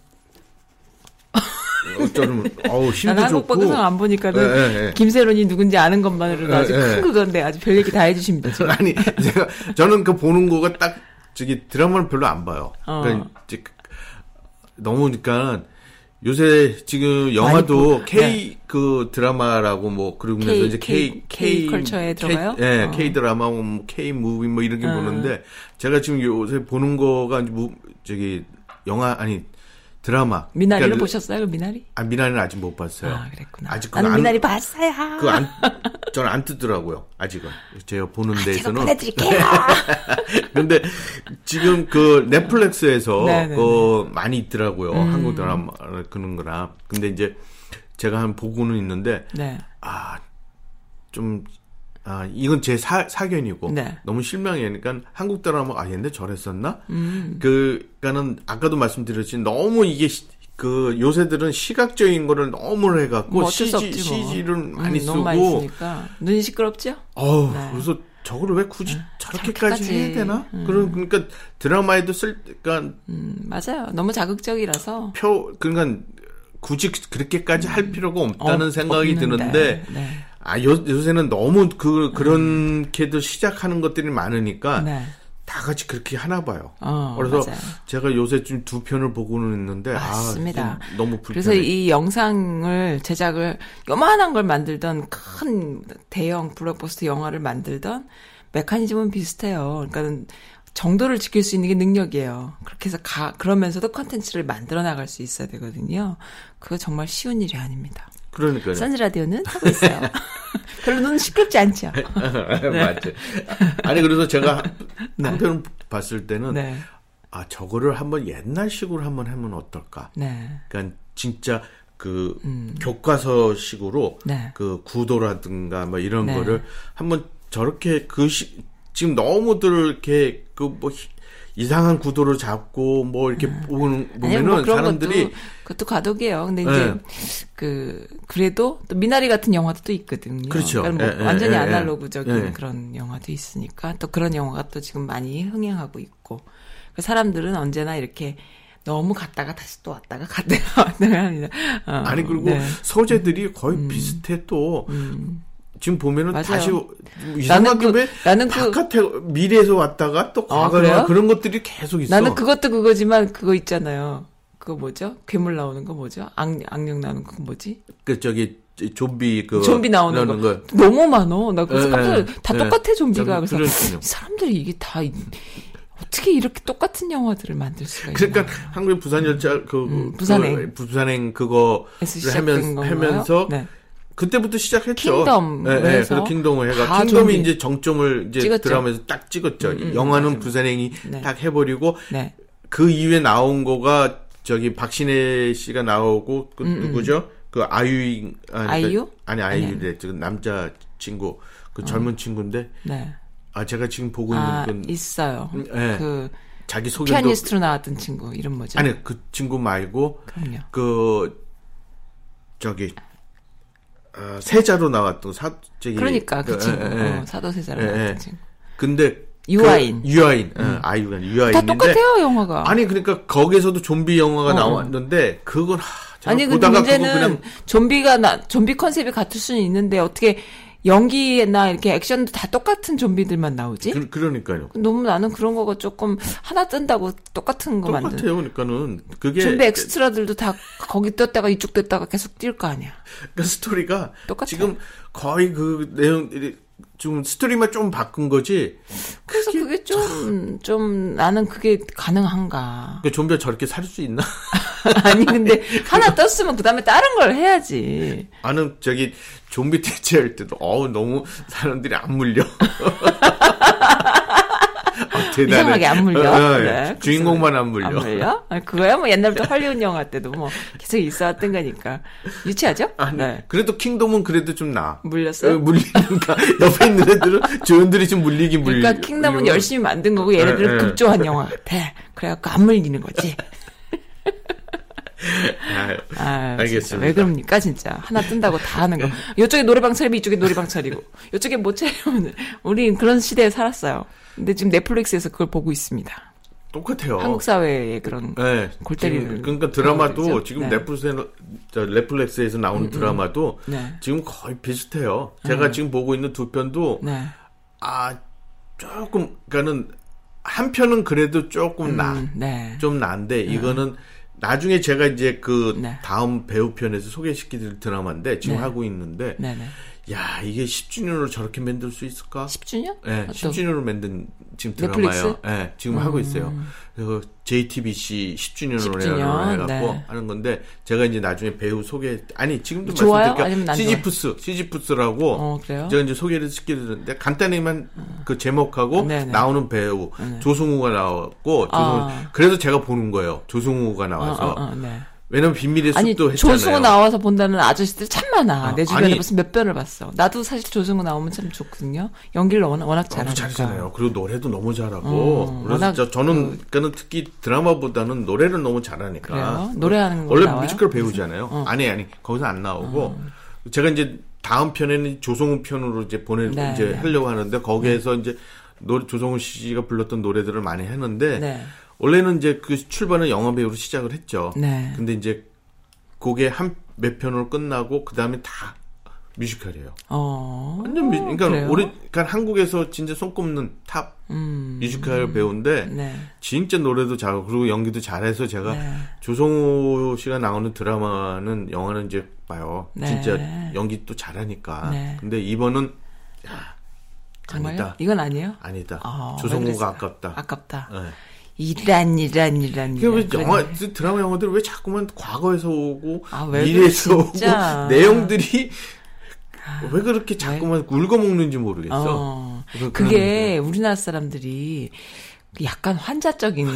어, 저는 어우 힘도 난 한국 좋고 방송 안 보니까는 예, 예, 예. 김세론이 누군지 아는 것만으로도 아주 예, 예. 큰 그건데 아주 별 얘기 다 해주십니다. 지금. 아니 제가 저는 그 보는 거가 딱 저기 드라마를 별로 안 봐요. 어. 그러니까 이제 너무니까 요새 지금 영화도 K 그 드라마라고 뭐 그러면서 K- 이제 K K- K 컬처에 들어가요? 예, 어. K 드라마, 뭐 K 무비 뭐 이런 게 어. 보는데 제가 지금 요새 보는 거가 무, 저기 영화 아니 드라마. 미나리를 그러니까 보셨어요? 그 미나리? 아 미나리는 아직 못 봤어요. 아, 그랬구나. 아직 나는 안- 미나리 봤어요. 그 안 저는 안 뜨더라고요. 아직은 제가 보는 제가 데에서는 보내드릴게요. 근데 지금 그 넷플릭스에서 네네네. 그 많이 있더라고요. 음. 한국 드라마 그런 거나. 근데 이제 제가 한 보고는 있는데 네. 아 좀 아, 이건 제 사, 사견이고 네. 너무 실망이니까 한국 드라마 아 얘네 저랬었나? 음. 그니까는 아까도 말씀드렸지 너무 이게 시- 그 요새들은 시각적인 거를 너무 해갖고 뭐 CG, 뭐. CG를 많이 음, 쓰고 너무 많이 쓰니까 눈이 시끄럽죠? 어우, 네. 그래서 저거를 왜 굳이 저렇게까지 저렇게까지. 해야 되나? 그런 그러니까 드라마에도 쓸 그러니까 음, 맞아요. 너무 자극적이라서 표 그러니까 굳이 그렇게까지 할 필요가 없다는 어, 생각이 없는데. 드는데 네. 아 요, 요새는 너무 그 그렇게도 시작하는 것들이 많으니까 네. 다 같이 그렇게 하나 봐요. 어, 그래서 맞아요. 제가 요새 좀 두 편을 보고는 있는데 맞습니다. 아, 좀 너무 불편해. 그래서 이 영상을 제작을 요만한 걸 만들던 큰 대형 블록버스터 영화를 만들던 메커니즘은 비슷해요. 그러니까 정도를 지킬 수 있는 게 능력이에요. 그렇게 해서 가 그러면서도 컨텐츠를 만들어 나갈 수 있어야 되거든요. 그거 정말 쉬운 일이 아닙니다. 그러니까요. 선즈라디오는 하고 있어요. 별로 눈 시끄럽지 않죠. 맞죠. 아니 그래서 제가 네. 한편 봤을 때는 네, 아 저거를 한번 옛날식으로 한번 하면 어떨까? 네, 그러니까 진짜 그 교과서식으로 네. 그 구도라든가 뭐 이런 네. 거를 한번 저렇게 그 시, 지금 너무들 이렇게 그 뭐 이상한 구도를 잡고 뭐 이렇게 보는 음. 아니 보면은 뭐 사람들이 것도 그것도 과도기예요. 근데 네. 이제 그 그래도 또 미나리 같은 영화도 또 있거든요. 그렇죠. 그러니까 뭐 예, 예, 완전히 예, 예. 아날로그적인 예. 그런 영화도 있으니까 또 그런 영화가 또 지금 많이 흥행하고 있고 그 사람들은 언제나 이렇게 너무 갔다가 다시 또 왔다가 갔다가 왔다가 합니다. 어, 아니 그리고 네. 음. 소재들이 거의 비슷해 또 지금 보면은 맞아요. 다시 나는 이상하게 그- 왜 나는 그- 바깥에 미래에서 왔다가 또 아, 과거에 그래요? 그런 것들이 계속 있어. 나는 그것도 그거지만 그거 있잖아요. 그거 뭐죠? 괴물 나오는 거 뭐죠? 악, 악령 나오는 거 뭐지? 그 저기 좀비 그 좀비 나오는 거. 너무 많어. 나 그래서 예, 깜짝 예. 다 예. 똑같아 좀비가. 좀 그래서 사람들이 이게 다 이- 어떻게 이렇게 똑같은 영화들을 만들 수가 있나? 그러니까 한국의 부산 열차 그, 음, 그 부산행. 부산행 그거를 건가요? 하면서 네. 그때부터 시작했죠. 킹덤에서 예, 예, 그래서 킹덤을 해가 다 킹덤이 좀비. 이제 정점을 이제 찍었죠. 드라마에서 딱 찍었죠. 음, 음, 영화는 맞아요. 부산행이 네. 딱 해버리고 네. 그 이후에 나온 거가 저기 박신혜 씨가 나오고 그 음, 누구죠? 그 아유 아니, 아이유? 그, 아니 아이유래 지금 남자 친구 그 젊은 친구인데 네. 아 제가 지금 보고 아, 있는 그 있어요. 예. 그 자기 소개도 피아니스트로 나왔던 친구 이름 뭐죠? 아니 그 친구 말고 그럼요. 그 저기 어, 세자로 나왔던 사 저기 그러니까 그 그, 친구 예, 예. 어, 사도 세자로 예, 나왔던 예. 친구. 근데 유아인. 그, 유아인 예, 아이유가 유아인인데 다 똑같아요 영화가. 아니 그러니까 거기서도 좀비 영화가 어. 나왔는데 그건 하, 아니 근데 문제는 그냥 좀비가 나 좀비 컨셉이 같을 수는 있는데 어떻게 연기나 이렇게 액션도 다 똑같은 좀비들만 나오지? 그, 그러니까요. 너무 나는 그런 거가 조금 하나 뜬다고 똑같은 거 만든. 똑같아요. 그러니까는 그게 좀비 엑스트라들도 다 거기 떴다가 이쪽 떴다가 계속 뛸 거 아니야. 그 스토리가 똑같아요. 지금 거의 그 내용 좀 스토리만 좀 바꾼 거지. 그래서 그게 좀, 좀 나는 그게 가능한가. 그 좀비가 저렇게 살 수 있나? 아니, 근데 하나 떴으면 그 다음에 다른 걸 해야지. 나는 저기 좀비 대체할 때도 어우 너무 사람들이 안 물려. 이상하게 안 물려. 어, 어, 네, 주인공만 안 물려. 안 물려? 아, 그거야 뭐 옛날부터 할리우드 영화 때도 뭐 계속 있어왔던 거니까 유치하죠? 아니, 네. 그래도 킹덤은 그래도 좀 나. 물렸어요? 어, 물리니까 옆에 있는 애들은 조연들이 좀 물리긴 물리. 그러니까 킹덤은 물리고. 열심히 만든 거고 얘네들은 예, 예. 급조한 영화 같아. 그래갖고 안 물리는 거지. 아, 알겠습니다. 왜 그럽니까 진짜 하나 뜬다고 다 하는 거. 이쪽에 노래방 차리면 이쪽에 노래방 차리고 이쪽에 못 차리면 우리 그런 시대에 살았어요. 근데 지금 넷플릭스에서 그걸 보고 있습니다. 똑같아요. 한국 사회의 그런 네. 골 지금 때리는 그러니까 드라마도? 지금 네. 넷플릭스에, 저 넷플릭스에서 나오는 드라마도 네. 지금 거의 비슷해요. 제가 지금 보고 있는 두 편도 네. 아 조금 그러니까는 한 편은 그래도 조금 나. 음, 네. 좀 난데 이거는 나중에 제가 이제 그 네. 다음 배우 편에서 소개시켜드릴 드라마인데 지금 네. 하고 있는데 네네. 야 이게 10주년으로 저렇게 만들 수 있을까? 10주년? 네, 어떤- 10주년으로 만든 지금? 드라마예요. 네, 지금 하고 있어요. 그리고 JTBC 10주년으로 10주년, 해가지고 네. 하는 건데 제가 이제 나중에 배우 소개 아니 지금도 좋아요? 말씀드릴게요. 시지푸스 시지푸스라고 어? 제가 이제 소개를 시켜드렸는데 간단히만 그 제목하고 네네. 나오는 배우 조승우가 나왔고 조승우 아. 그래서 제가 보는 거예요. 조승우가 어, 나와서 어, 어, 네. 왜냐면 비밀의 아니 숲도 했잖아요. 조승우 나와서 본다는 아저씨들 참 많아. 어, 내 주변에 아니- 무슨 몇 편을 봤어. 나도 사실 조승우 나오면 참 좋거든요. 연기를 워낙, 워낙. 잘하잖아요. 그리고 노래도 너무 잘하고. 어, 그래서 워낙 저, 저는 그는 특히 드라마보다는 노래를 너무 잘하니까. 그래요? 노래하는 거 원래 나와요? 어. 뮤지컬 배우잖아요. 아니 아니 거기서 안 나오고 제가 이제 다음 편에는 조성우 편으로 이제 보내 네, 이제 네. 하려고 하는데 거기에서 이제 노 조성우 씨가 불렀던 노래들을 많이 했는데 네. 원래는 이제 그 출발은 영화 배우로 시작을 했죠. 네. 근데 이제 그게 한 몇 편으로 끝나고 그 다음에 다 뮤지컬이에요. 어. 완전 뮤, 그러니까 그래요? 우리 그러니까 한국에서 진짜 손꼽는 탑 음. 뮤지컬 배우인데 네. 진짜 노래도 잘하고 그리고 연기도 잘해서 제가 네. 조성우 씨가 나오는 드라마는 영화는 이제 봐요. 네. 진짜 연기 또 잘하니까. 네. 근데 이번은 야, 정말요? 아니다. 이건 아니에요? 아니다. 조성우가 그랬어요? 아깝다. 아깝다. 네. 이란, 이란, 이란. 왜 이란. 영화 드라마 영화들 왜 자꾸만 과거에서 오고 아, 왜 미래에서 그래, 오고 내용들이 왜 그렇게 자꾸만 굵어먹는지 모르겠어. 어. 그게 우리나라 사람들이 약간 환자적인,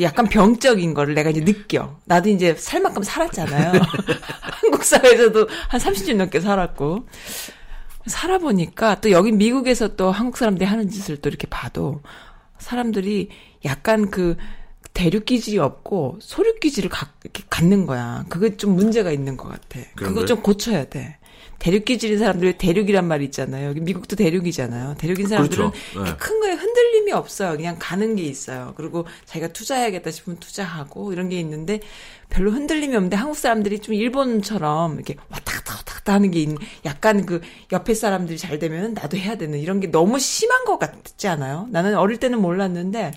약간 병적인 거를 내가 이제 느껴. 나도 이제 살 만큼 살았잖아요. 한국 사회에서도 한 30년 넘게 살았고. 살아보니까 또 여기 미국에서 또 한국 사람들이 하는 짓을 또 이렇게 봐도 사람들이 약간 그 대륙 기질이 없고 소륙 기질을 가, 이렇게 갖는 거야. 그게 좀 문제가 있는 것 같아. 그거? 좀 고쳐야 돼. 대륙 기질인 사람들이 대륙이란 말이 있잖아요. 여기 미국도 대륙이잖아요. 대륙인 사람들은 그렇죠. 네. 큰 거에 흔들림이 없어요. 그냥 가는 게 있어요. 그리고 자기가 투자해야겠다 싶으면 투자하고 이런 게 있는데 별로 흔들림이 없는데 한국 사람들이 좀 일본처럼 이렇게 왔다 갔다 왔다 갔다 하는 게 있는 약간 그 옆에 사람들이 잘 되면 나도 해야 되는 이런 게 너무 심한 것 같지 않아요? 나는 어릴 때는 몰랐는데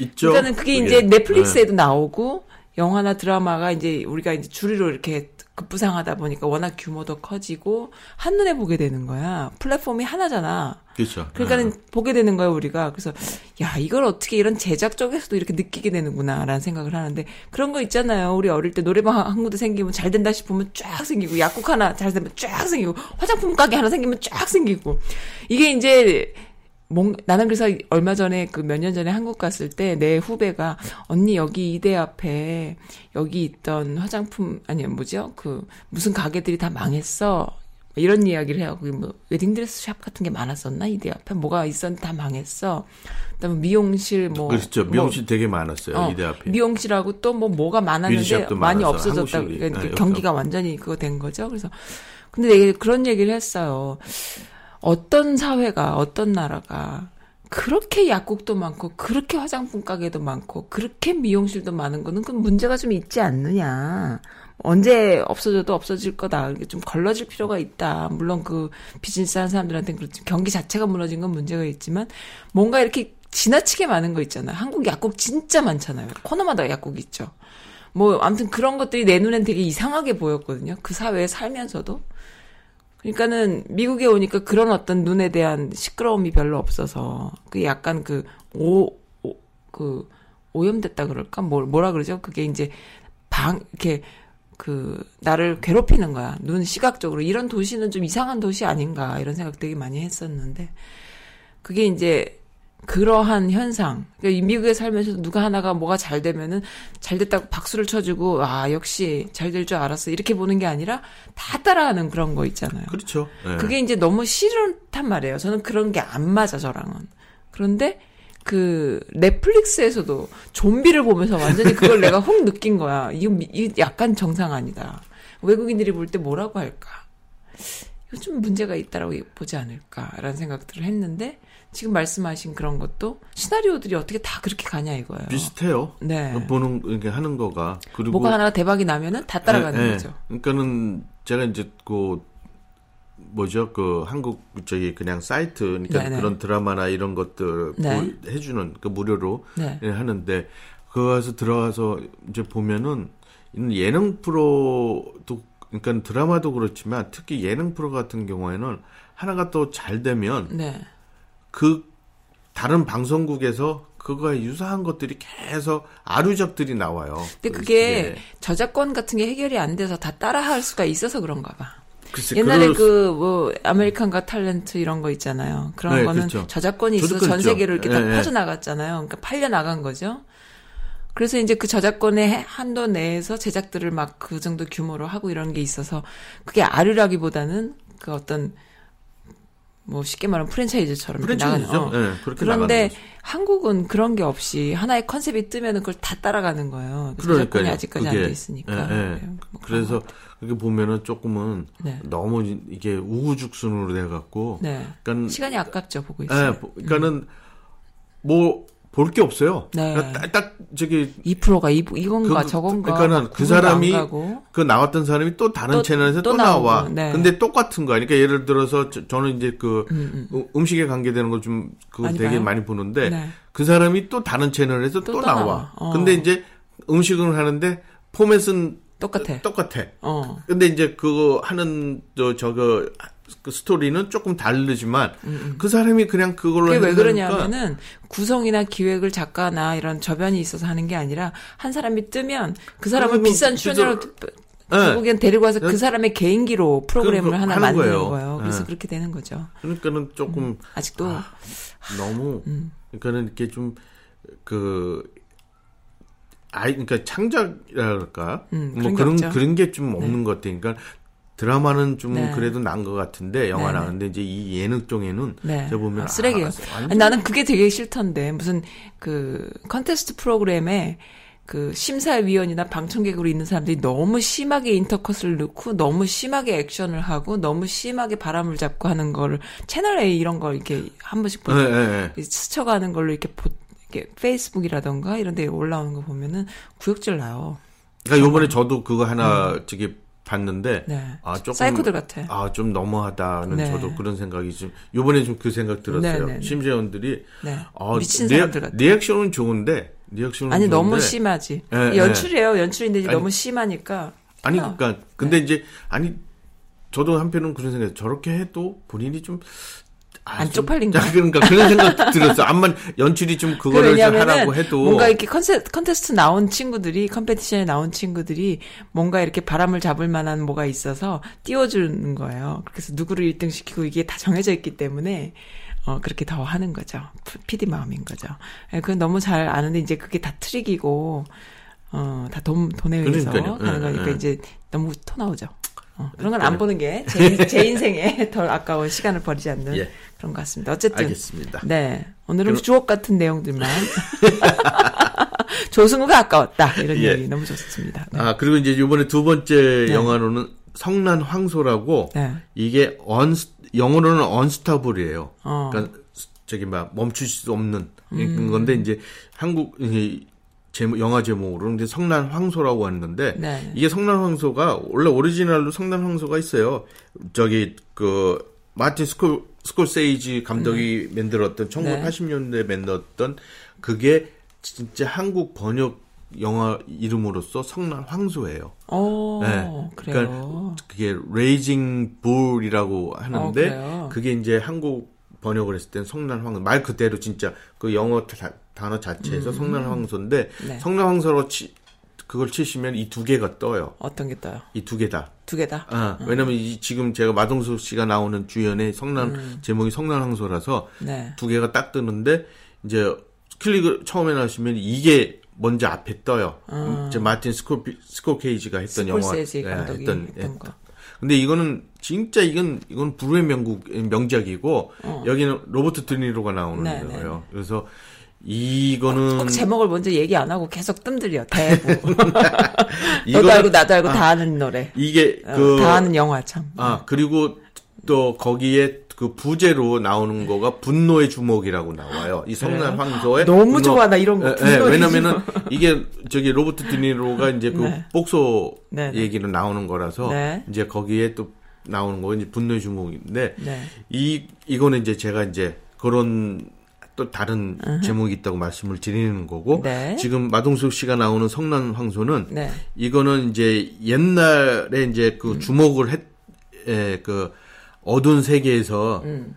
있죠. 그러니까는 그게. 이제 네. 넷플릭스에도 나오고 영화나 드라마가 이제 우리가 이제 주리로 이렇게 급부상하다 보니까 워낙 규모도 커지고 한눈에 보게 되는 거야. 플랫폼이 하나잖아. 그렇죠. 그러니까는 네. 보게 되는 거예요, 우리가. 그래서 야, 이걸 어떻게 이런 제작 쪽에서도 이렇게 느끼게 되는구나라는 생각을 하는데 그런 거 있잖아요. 우리 어릴 때 노래방 한 군데 생기면 잘 된다 싶으면 쫙 생기고 약국 하나 잘 되면 쫙 생기고 화장품 가게 하나 생기면 쫙 생기고 이게 이제 뭔 나는 그래서 얼마 전에 그 몇 년 전에 한국 갔을 때 내 후배가 언니 여기 이대 앞에 여기 있던 화장품 아니 뭐죠 그 무슨 가게들이 다 망했어 이런 이야기를 해요. 거기 뭐 웨딩드레스 샵 같은 게 많았었나 이대 앞에 뭐가 있었는데 다 망했어. 그다음에 미용실 뭐 그렇죠. 뭐 미용실 되게 많았어요. 어, 이대 앞에. 미용실하고 또 뭐 뭐가 많았는데 많이 없어졌다. 그러니까 네, 경기가 완전히 그거 된 거죠. 그래서 근데 그런 얘기를 했어요. 어떤 사회가 어떤 나라가 그렇게 약국도 많고 그렇게 화장품 가게도 많고 그렇게 미용실도 많은 거는 그 문제가 좀 있지 않느냐. 언제 없어져도 없어질 거다. 좀 걸러질 필요가 있다. 물론 그 비즈니스 하는 사람들한테는 그렇지. 경기 자체가 무너진 건 문제가 있지만 뭔가 이렇게 지나치게 많은 거 있잖아요. 한국 약국 진짜 많잖아요. 코너마다 약국 있죠. 뭐 아무튼 그런 것들이 내 눈엔 되게 이상하게 보였거든요. 그 사회에 살면서도. 그러니까는 미국에 오니까 그런 어떤 눈에 대한 시끄러움이 별로 없어서 그 약간 그 오 그 오염됐다 그럴까? 뭘 뭐라 그러죠? 그게 이제 방 이렇게 그 나를 괴롭히는 거야. 눈 시각적으로 이런 도시는 좀 이상한 도시 아닌가 이런 생각 되게 많이 했었는데 그게 이제 그러한 현상. 그러니까 이 미국에 살면서 누가 하나가 뭐가 잘 되면은 잘 됐다고 박수를 쳐주고 아 역시 잘 될 줄 알았어 이렇게 보는 게 아니라 다 따라하는 그런 거 있잖아요. 그렇죠. 예. 그게 이제 너무 싫단 말이에요. 저는 그런 게 안 맞아 저랑은. 그런데 그 넷플릭스에서도 좀비를 보면서 완전히 그걸 내가 혹 느낀 거야. 이거, 미- 이거 약간 정상 아니다. 외국인들이 볼 때 뭐라고 할까? 좀 문제가 있다라고 보지 않을까라는 생각들을 했는데 지금 말씀하신 그런 것도 시나리오들이 어떻게 다 그렇게 가냐 이거예요. 비슷해요. 네. 보는 이렇게 하는 거가 그리고 뭐가 하나가 대박이 나면은 다 따라가는 예, 예. 거죠. 그러니까는 제가 이제 그 뭐죠 그 한국 저기 그냥 사이트 그러니까 네네. 그런 드라마나 이런 것들 네. 보- 해주는 그 무료로 네. 예, 하는데 그거에서 들어가서 이제 보면은 예능 프로도 그러니까 드라마도 그렇지만 특히 예능 프로 같은 경우에는 하나가 또 잘 되면 네. 그 다른 방송국에서 그거에 유사한 것들이 계속 아류작들이 나와요. 근데 그게 예. 저작권 같은 게 해결이 안 돼서 다 따라할 수가 있어서 그런가 봐. 글쎄, 옛날에 수- 그뭐 아메리칸과 탤런트 이런 거 있잖아요. 그런 네, 거는 그렇죠. 저작권이 있어서 저작권 전. 세계로 이렇게 다 예, 예. 퍼져 나갔잖아요. 그러니까 팔려 나간 거죠. 그래서 이제 그 저작권의 한도 내에서 제작들을 막 그 정도 규모로 하고 이런 게 있어서 그게 아류라기보다는 그 어떤 뭐 쉽게 말하면 프랜차이즈처럼 프랜차이즈죠. 나가는, 어. 예, 그렇게 그런데. 한국은 그런 게 없이 하나의 컨셉이 뜨면은 그걸 다 따라가는 거예요. 그. 저작권이 아직까지 안. 돼 있으니까. 예, 예. 네, 뭐 그래서. 그게 보면은 조금은 네. 너무 이게 우후죽순으로 돼 갖고, 네. 그러니까 시간이 아깝죠 보고 있어요. 예, 보- 그러니까는 뭐 볼 게 없어요. 네. 그러니까 딱, 딱 저기 2%가 이, 이건가 그- 저건가 그러니까는 그 사람이. 그 나왔던 사람이 또 다른 또- 채널에서 또, 또 나와. 네. 근데 똑같은 거야. 그러니까 예를 들어서 저, 는 이제 그 음, 식에 관계되는 걸좀 많이 되게 봐요? 많이 보는데 네. 그 사람이 또 다른 채널에서 또 또, 또 나와. 나와. 어. 근데 이제 음식을 하는데 포맷은 똑같아. 똑같아. 어. 근데 이제 그거 하는 저 저거 그 스토리는 조금 다르지만 그 사람이 그냥 그걸로 음, 그게 왜 그러냐면은 구성이나 기획을 작가나 이런 저변이 있어서 하는 게 아니라 한 사람이 뜨면 그 사람을 비싼 출연료로 네. 결국엔 데리고 와서 그 사람의 개인기로 프로그램을 그거 하나 하는 만드는 거예요. 거예요. 그래서 네. 그렇게 되는 거죠. 그러니까는 조금 아직도 너무 음. 그러니까는 이렇게 좀 그 아이 그러니까 창작이랄까 음, 뭐 그런 게 그런 게 좀 없는 것 같아요. 그러니까 드라마는 좀 네. 그래도 난 것 같은데 영화 네, 네. 나왔는데 이제 이 예능 쪽에는 네. 제가 보면 아, 쓰레기예요. 아, 아니, 나는 그게 되게 싫던데 무슨 그 컨테스트 프로그램에 그 심사위원이나 방청객으로 있는 사람들이 너무 심하게 인터컷을 넣고 너무 심하게 액션을 하고 너무 심하게 바람을 잡고 하는 거를 채널 A 이런 거 이렇게 한 번씩 보 예, 예, 예. 스쳐가는 걸로 이렇게 보, 이렇게 페이스북이라던가 이런 데 올라오는 거 보면은 구역질 나요. 그러니까 요번에 저도 그거 하나 저기 봤는데 네. 아 조금 사이코들 같아. 아 좀 너무하다는 네. 저도 그런 생각이 좀 요번에 좀 그 생각 들었어요. 네, 네, 네. 심재원들이 네. 아, 미친 리액- 사람들 같아. 리액션은 좋은데 리액션은 아니 너무 좋은데 심하지. 예, 연출이에요. 연출인데 아니, 너무 심하니까. 아니 어. 그러니까 근데 네. 이제 아니 저도 한편은 그런 생각 저렇게 해도 본인이 좀 아, 안 좀- 쪽팔린 거야. 그러니까 그런 생각 들었어. 암만 연출이 좀그 그거를 좀 하라고 해도 뭔가 이렇게 컨세, 컨테스트 나온 친구들이 competition에 나온 친구들이 뭔가 이렇게 바람을 잡을 만한 뭐가 있어서 띄워주는 거예요. 그래서 누구를 1등 시키고 이게 다 정해져 있기 때문에 어 그렇게 더 하는 거죠. PD 마음인 거죠. 예, 그건 너무 잘 아는데 이제 그게 다 트릭이고 어다 돈 돈에 의해서 그러니까요. 하는 예, 거니까 예. 이제 너무 토 나오죠. 어, 그런 건 안 보는 게 제 제 인생에 덜 아까운 시간을 버리지 않는 예. 그런 것 같습니다. 어쨌든 알겠습니다. 네. 오늘은 그럼- 주옥 같은 내용들만. 조승우가 아까웠다. 이런 예. 얘기 너무 좋습니다. 네. 아 그리고 이제 이번에 두 번째 영화로는 성난 황소라고 네. 이게 언 영어로는 언스타블이에요. 어. 그러니까 저기 막 멈출 수 없는 그런 건데 이제 한국 이 제목 영화 제목으로는 이제 성난 황소라고 하는 건데 네. 이게 성난 황소가 원래 오리지널로 성난 황소가 있어요. 저기 그 마틴 스콜 스콜세이지 감독이 네. 만들었던 1980년대에 만들었던 그게 진짜 한국 번역 영화 이름으로서 성난 황소예요. 오, 네. 그래요. 그러니까 그게 Raging Bull이라고 어, 하는데 그래요? 그게 이제 한국 번역을 했을 땐 성난 황소 말 그대로 진짜 그 영어 자- 단어 자체에서 성난 황소인데 네. 성난 황소로 치, 그걸 치시면 이 두 개가 떠요. 어떤 게 떠요? 이 두 개다. 두 개다? 아, 왜냐면 이 지금 제가 마동석 씨가 나오는 주연의 성난 제목이 성난 황소라서 네. 두 개가 딱 뜨는데 이제 클릭을 처음에 하시면 이게 먼저 앞에 떠요. 이제 마틴 스코 스코케이지가 했던 영화 예, 감독이 했던 예. 했던 거. 근데 이거는 진짜 이건 이건 불후의 명곡 명작이고 여기는 로버트 드니로가 나오는 어. 네, 거예요. 그래서 이거는 꼭 제목을 먼저 얘기 안 하고 계속 뜸들여 대부. 너도 알고 나도 알고 다 아는 노래. 이게 어, 그 다 아는 영화 참. 아, 그리고 또 거기에 그 부제로 나오는 거가 분노의 주먹이라고 나와요. 이 성난 황소의 너무 분노- 좋아, 나 이런 거. 예, 예, 왜냐면은 이게 저기 로버트 드니로가 이제 그 네. 복소 네, 네. 얘기로 나오는 거라서 네. 이제 거기에 또 나오는 거 이제 분노의 주먹인데 네. 이 이거는 이제 제가 이제 그런 또 다른 제목이 있다고 말씀을 드리는 거고 네. 지금 마동석 씨가 나오는 성난 황소는 네. 이거는 이제 옛날에 이제 그 음. 주목을 했, 에, 그 어두운 세계에서 음.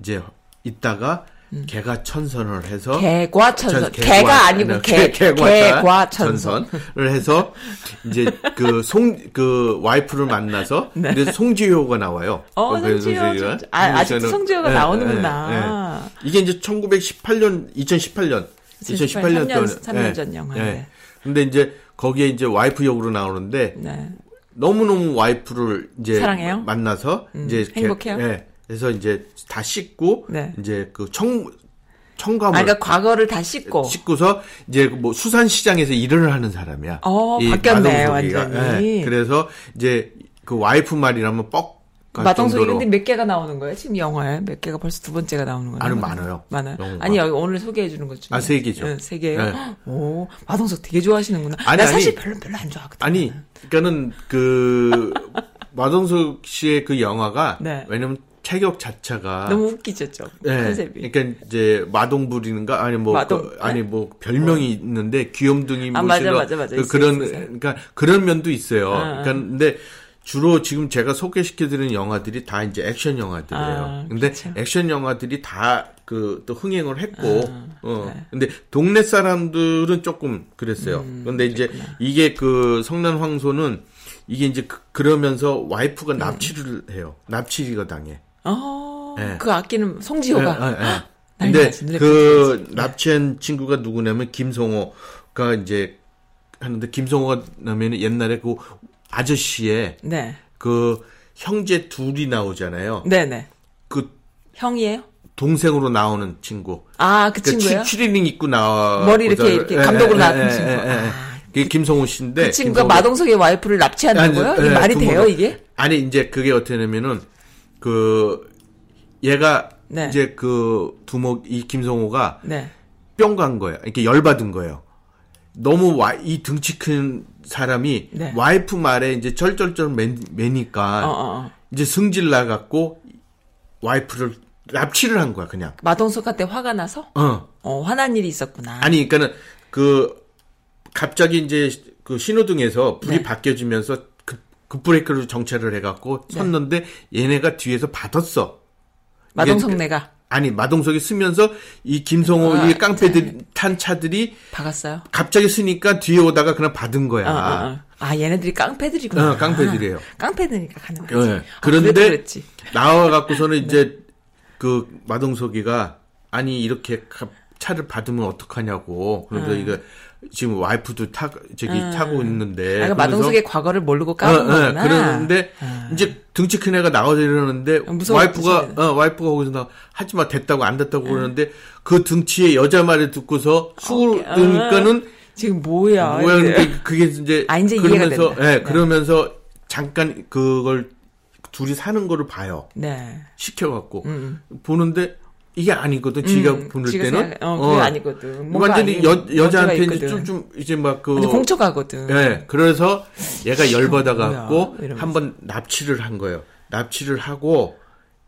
이제 있다가 개가 천선을 해서 개과 천선. 천- 개가 아니고 개, 개과 천선. 을 해서 이제 그 송그 와이프를 만나서 근데 송지효가 나와요. 네. 어, 그 송지효. 진짜. 아, 아직도 송지효가 예, 나오는구나. 예, 예. 이게 이제 1918년 2018년 2018년 3년, 3년 전 영화. 예. 네. 근데 이제 거기에 이제 와이프 역으로 나오는데 네. 너무너무 와이프를 이제 사랑해요? 음, 만나서 이제 행복해요? 개- 예. 그래서 이제 다 씻고 네. 이제 그청 청감을 아, 그러니까 과거를 다 씻고. 씻고서 이제 뭐 수산 시장에서 일을 하는 사람이야. 어, 이 바뀌었네. 완전히. 예. 그래서 이제 그 와이프 말이라면 뻑. 근데 몇 개가 나오는 거예요? 지금 영화에 몇 개가 벌써 두 번째가 나오는 거예요? 아니, 많아요. 많아요. 영화가. 아니 여기 오늘 소개해 주는 것 중에 아, 세 개죠. 네, 세 개요. 네. 오 마동석 되게 좋아하시는구나. 아니, 나 아니. 사실 별로 별로 안 좋아하거든. 아니, 그러니까는 그 마동석 씨의 그 영화가 네. 왜냐면 체격 자체가 너무 웃기죠, 좀 예, 컨셉이. 그러니까 이제 마동불인가 아니 뭐 마동- 그, 아니 뭐 별명이 있는데 귀염둥이 아, 뭐 맞아, 맞아, 맞아. 그 있어요, 그런 있어요. 그러니까 그런 면도 있어요. 아, 그러니까 근데 주로 지금 제가 소개시켜 드리는 영화들이 다 이제 액션 영화들이에요. 아, 근데 그쵸. 액션 영화들이 다 그 또 흥행을 했고 아, 어. 네. 근데 동네 사람들은 조금 그랬어요. 음, 근데 이제 이게 그 성난 황소는 이게 이제 그, 그러면서 음. 와이프가 납치를 해요. 납치가 당해. 어, 예. 그 아끼는 송지효가 예, 예, 예. 난리 근데 그. 납치한 친구가 누구냐면 김성호가 이제 하는데 김성호가 나면 옛날에 그 아저씨의 네, 그 형제 둘이 나오잖아요. 네, 네. 그 형이에요? 동생으로 나오는 친구. 아, 그 그러니까 친구예요? 치- 추리닝 입고 나와 머리 이렇게- 이렇게 감독으로 나왔던 친구. 예, 아, 그게 김성호 씨인데 그 친구가 김성호- 마동석의 와이프를 이게 예, 말이 그 돼요, 이게? 아니 이제 그게 어떻게 되냐면은 그 얘가 네. 이제 그 두목 이 김성호가 네. 뿅간 거예요. 이렇게 열 받은 거예요. 너무 와, 이 등치 큰 사람이 네. 와이프 말에 이제 쩔쩔쩔 매, 매니까 어, 어, 어. 이제 승질 나갖고 와이프를 납치를 한 거야 그냥. 마동석한테 화가 나서? 어. 어, 화난 일이 있었구나. 아니 그러니까는 그 갑자기 이제 그 신호등에서 불이 네. 바뀌어지면서 급, 급브레이크로 정차를 해갖고 네. 섰는데 얘네가 뒤에서 받았어. 마동석 이게- 내가 아니 마동석이 쓰면서 이 김성호 아, 이 깡패들 탄 차들이 박았어요? 갑자기 쓰니까 뒤에 오다가 그냥 받은 거야. 어, 어, 어. 아, 얘네들이 깡패들이구나. 어, 깡패들이에요. 깡패들이니까 가는 거지. 네. 아, 그런데. 나와 갖고서는 이제 그 마동석이가 아니 이렇게 가- 차를 받으면 어떡하냐고. 그래서 이거 지금 와이프도 타 저기 타고 있는데. 아, 그러니까 마동석의 과거를 모르고 어, 까는 어, 거구나. 그러는데 이제 등치 큰 애가 나와서 이러는데 무서워, 와이프가. 어, 와이프가 거기서 나 하지 마 됐다고 안 됐다고 그러는데 그 등치의 여자 말을 듣고서 수그러니까는 지금 뭐야. 뭐야. 근데 그게 이제 아, 이제 그러면서. 예, 네. 그러면서 잠깐 그걸 둘이 사는 거를 봐요. 네. 시켜갖고 보는데 이게 아니거든. 지가 음, 지가 때는 생각- 어, 그게 아니거든. 완전히 여, 여자한테 이제. 좀, 좀 이제 막그 완전 공처가거든. 예, 그래서 얘가 열받아 갖고 뭐야, 이러면서. 한번 납치를 한 거예요. 납치를 하고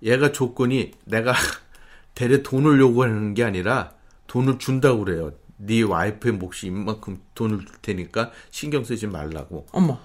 얘가 조건이 내가 대래 돈을 요구하는 게 아니라 돈을 준다고 그래요. 네 와이프의 몫이 이만큼 돈을 줄 테니까 신경 쓰지 말라고. 어머.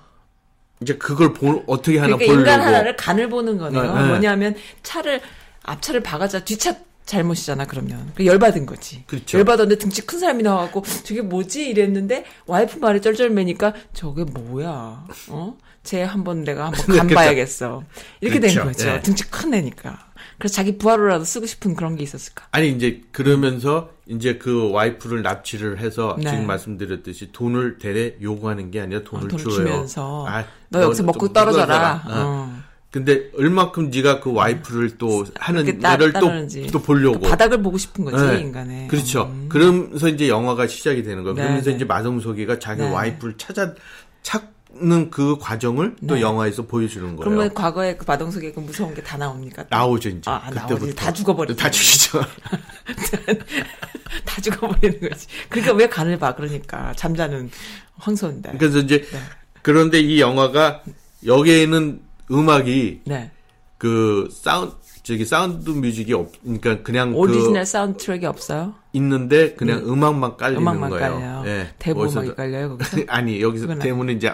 이제 그걸 보, 어떻게 하나 그러니까 보려고. 인간 하나를 간을 보는 거네요. 네, 네. 뭐냐면 차를 앞차를 박아자 뒤차 잘못이잖아 그러면 그 열받은 거지. 그렇죠. 열받았는데 등치 큰 사람이 나와갖고 저게 뭐지 이랬는데 와이프 말에 쩔쩔매니까 저게 뭐야? 어? 쟤 한번 내가 한번. 간봐야겠어. 이렇게 된 그렇죠. 거죠. 예. 등치 큰 애니까. 그래서 자기 부하로라도 쓰고 싶은 그런 게 있었을까? 아니 이제 그러면서 이제 그 와이프를 납치를 해서 네. 지금 말씀드렸듯이 돈을 대래 요구하는 게 아니라 돈을, 어, 돈을 줘요. 주면서 아, 너 여기서 좀 먹고 떨어져라. 어. 어. 근데 얼마큼 네가 그 와이프를 또 하는 그렇게 따- 따르는지. 또, 또 보려고. 그 바닥을 보고 싶은 거지 네. 인간의. 그렇죠. 음. 그러면서 이제 영화가 시작이 되는 거예요. 네, 그러면서 네. 이제 마동석이가 자기 네. 와이프를 찾아 찾는 그 과정을 또 네. 영화에서 보여주는 거예요. 그러면 과거에 그 마동석의 그 무서운 게 다 나옵니까? 또? 나오죠 이제 아, 나오지. 그때부터 다 죽어버리죠. 다 죽이죠. 다 죽어버리는 거지. 그러니까 왜 간을 봐? 그러니까 잠자는 황소인데. 그래서 이제 네. 그런데 이 영화가 여기에는 음악이 네. 그 사운드 저기 sound music이 없 그러니까 그냥 오리지널 그 사운드 트랙이 없어요? 있는데 그냥 음. 악만 깔리는 음악만 거예요. 깔려요. 예. 대부 음악이 깔려요, 거기서? 아니 여기서 대부는 이제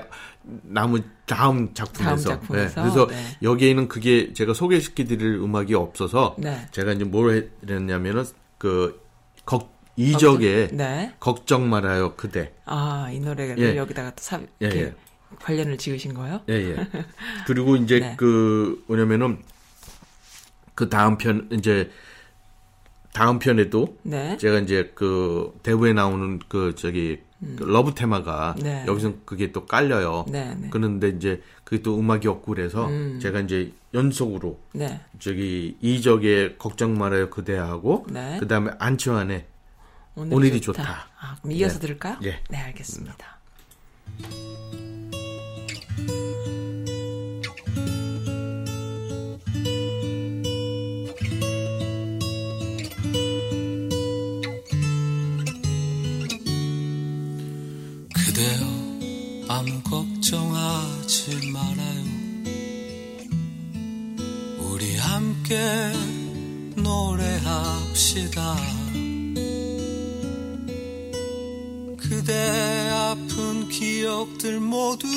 나무 다음 작품에서. 다음 작품에서? 예. 그래서 네. 여기에는 그게 제가 소개시켜 드릴 음악이 없어서 네. 제가 이제 뭘 했냐면은 그 걱, 이적의 네. 걱정 말아요 그대. 아, 이 노래를 예. 여기다가 또 삽, 예, 이렇게 예. 관련을 지으신 거예요? 예, 예. 그리고 이제 네. 그 뭐냐면은 그 다음 편 이제 다음 편에도 네. 제가 이제 그 대부에 나오는 그 저기 그 love 테마가 음. 네. 여기서 그게 또 깔려요. 네, 네. 그런데 이제 그게 또 음악이 없고 그래서 제가 이제 연속으로 네. 저기 이적의 걱정 말아요 그대하고 네. 그다음에 안치환의 오늘이, 오늘이 좋다. 아, 그럼 이어서 네. 들을까요? 예. 네, 알겠습니다. 그 노래합시다. 그대 아픈 기억들 모두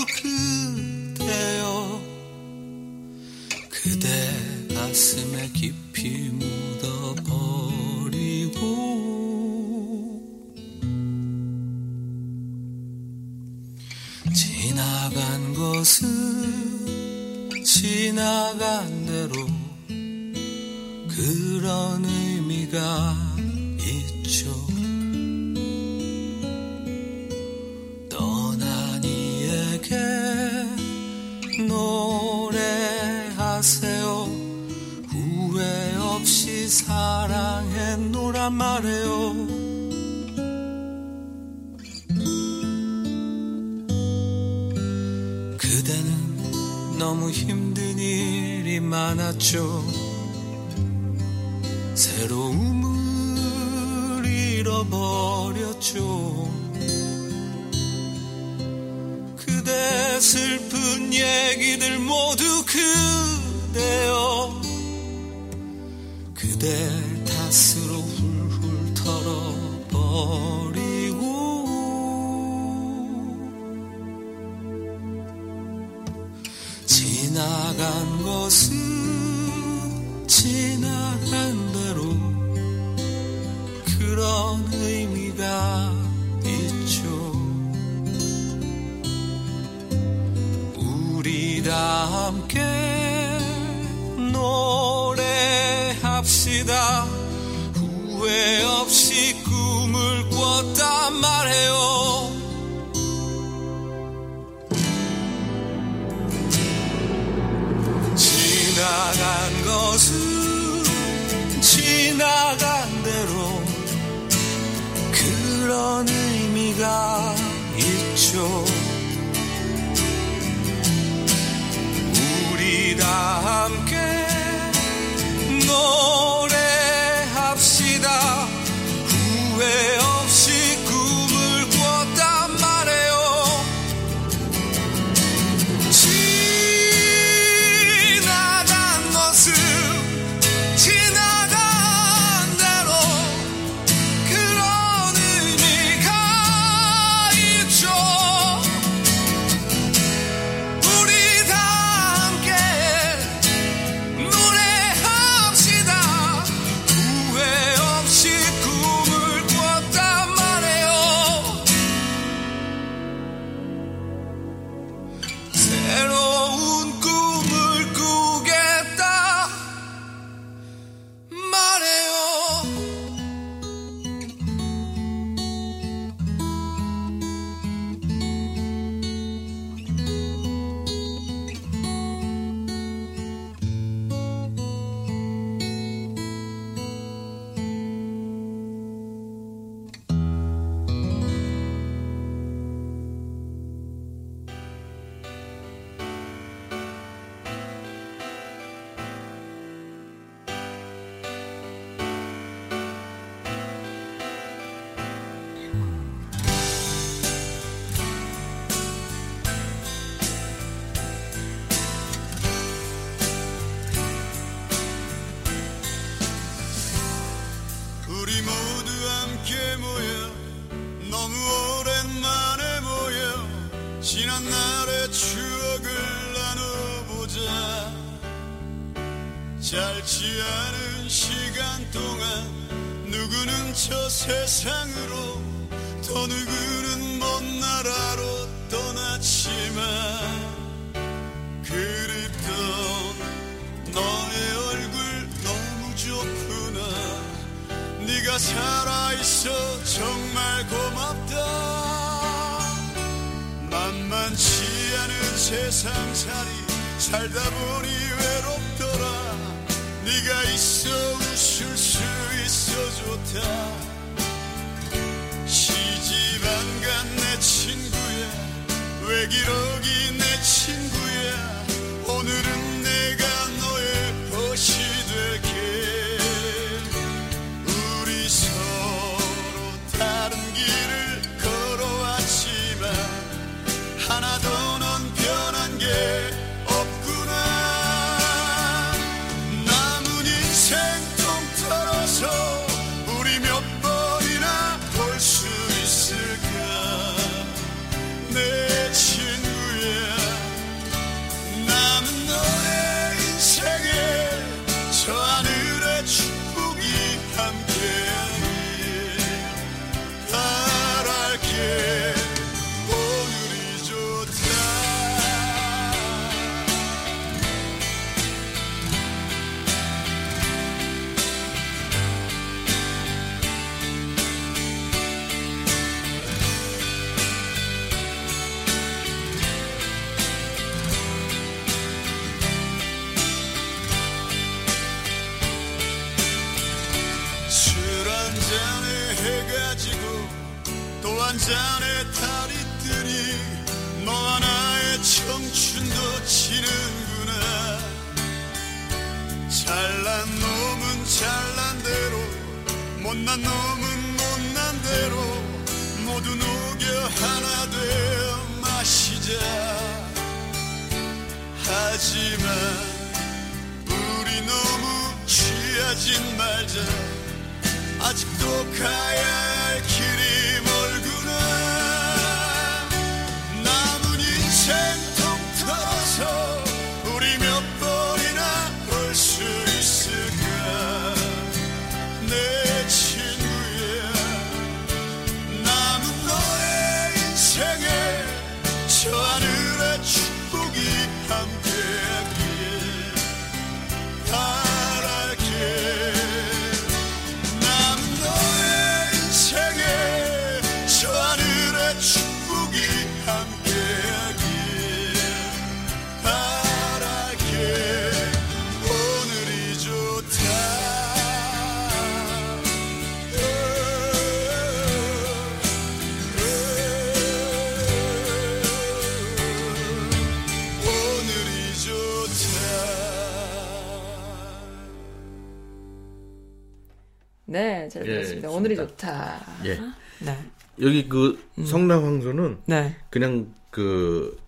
오늘이 좋다. 예. 네. 여기 그 성남황소는 네. 그냥 그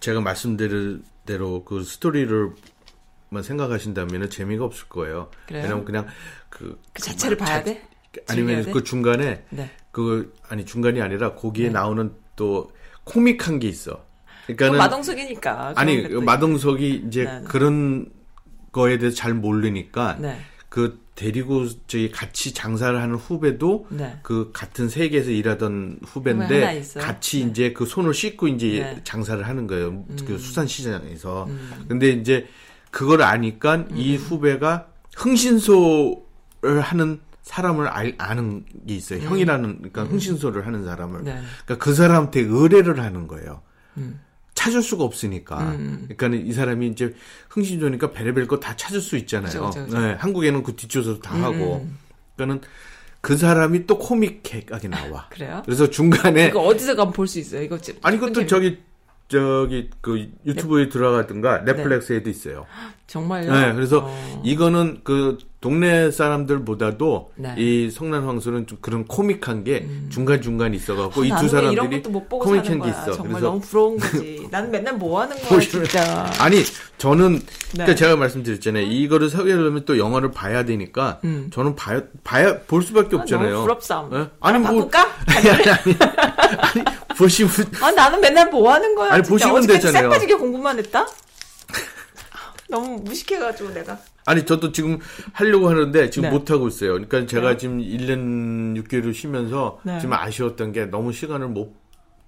제가 말씀드린 대로 그 스토리를 만 생각하신다면 재미가 없을 거예요. 그래요? 왜냐면 그냥 그 그 자체를 자- 봐야 돼? 아니면 돼? 그 중간에 네. 그 아니 중간이 아니라 거기에 네. 나오는 또 코믹한 게 있어. 그 그러니까는 마동석이니까. 아니 마동석이 이제 네, 네. 그런 거에 대해서 잘 모르니까 네. 그 데리고 저기 같이 장사를 하는 후배도 네. 그 같은 세계에서 일하던 후배 후배인데? 같이 네. 이제 그 손을 씻고 이제 네. 음. 장사를 하는 거예요. 그 수산 시장에서. 근데 이제 그걸 아니까 음. 이 후배가 흥신소를 하는 사람을 알, 아는 게 있어요. 형이라는 그러니까 흥신소를 하는 사람을. 음. 네. 그러니까 그 사람한테 의뢰를 하는 거예요. 음. 찾을 수가 없으니까. 그러니까 이 사람이 이제 흥신소니까 베레벨 거 다 찾을 수 있잖아요. 그죠, 그죠, 그죠. 네, 한국에는 그 뒷조사도 다 음, 하고. 그러니까는 그 사람이 또 코믹하게 나와. 그래요? 그래서 중간에 이거 어디서 가면 볼 수 있어요? 이거 지- 아니 그것도 재미- 저기 저기 그 유튜브에 들어가든가 넷플릭스에도 있어요. 정말요? 네, 그래서 어. 이거는 그 동네 사람들보다도 네. 음. 이 성난 황소는 좀 그런 코믹한 게 중간 중간 있어갖고 이 나는 두왜 이런 사람들이 코믹한 게. 있어. 정말 그래서 너무 부러운 거지. 나는 맨날 뭐 하는 거야, 진짜. 아니 저는 그러니까 네. 제가 말씀드렸잖아요. 이거를 소개하려면 또 영화를 봐야 되니까 저는 봐야 봐야 볼 수밖에 아, 없잖아요. 너무 부럽삼. 예? 아니 뭐 바꿀까? 아니, 아니 보시면 아, 나는 맨날 뭐 하는 거야. 아니, 진짜. 보시면 되잖아요. 쎄빠지게 공부만 했다? 너무 무식해가지고 내가. 아니 저도 지금 하려고 하는데 지금 네. 못 하고 있어요. 그러니까 제가 네. 지금 1년 6개월을 쉬면서 네. 지금 아쉬웠던 게 너무 시간을 못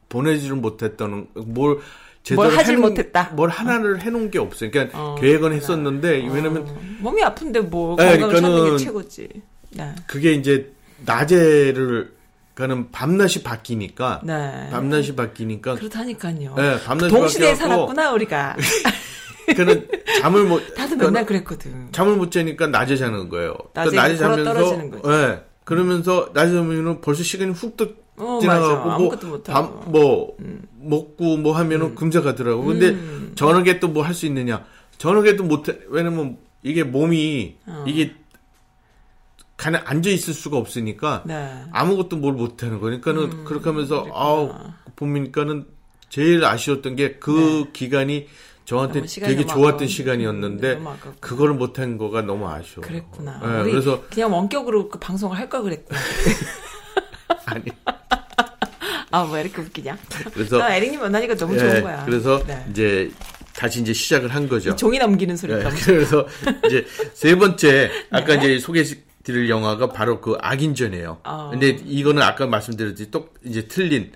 보내지를 못했다는 뭘 제대로 뭘 하질 못했다. 뭘 하나를 해놓은 게 없어요. 그러니까 어, 계획은 했었는데 왜냐면 어, 몸이 아픈데 뭐 네, 건강을 찾는 그러니까는- 게 최고지. 네. 그게 이제 낮에를 가는 밤낮이 바뀌니까 네. 밤낮이 바뀌니까 그렇다니까요. 네, 밤낮이 동시대에 바뀌어갖고 살았구나 우리가. 그러니까는 잠을 못 다들 맨날 그랬거든. 잠을 못 자니까 낮에 자는 거예요. 낮에 그러니까 걸어 떨어지는 거지. 예. 그러면서 낮에 자면은 벌써 시간이 훅 어, 지나가고 맞아. 뭐. 음. 밥, 뭐 먹고 뭐 하면은 금세 가더라고. 근데 저녁에 또 뭐 할 수 있느냐? 저녁에 또 못. 해. 왜냐면 이게 몸이 어. 이게 가냥 앉아 있을 수가 없으니까 네. 아무것도 뭘 못 하는 거니까는 음, 그렇게 하면서 아우 보니까는 제일 아쉬웠던 게그 기간이 저한테 네. 되게 좋았던. 시간이었는데 아깝구나. 그거를 못한 거가 너무 아쉬워. 그랬구나. 예, 우리 그래서 그냥 원격으로 그 방송을 할 걸 그랬구나. 아니 아, 뭐 이렇게 웃기냐? 그래서 나 에릭님 만나니까 너무 예, 좋은 거야. 그래서 네. 이제 다시 이제 시작을 한 거죠. 종이 넘기는 소리 예, 너무 그래서 이제 세 번째 아까 네. 이제 소개 드릴 영화가 바로 그 악인전이에요. 어. 근데 이거는 아까 말씀드렸듯이 또 이제 틀린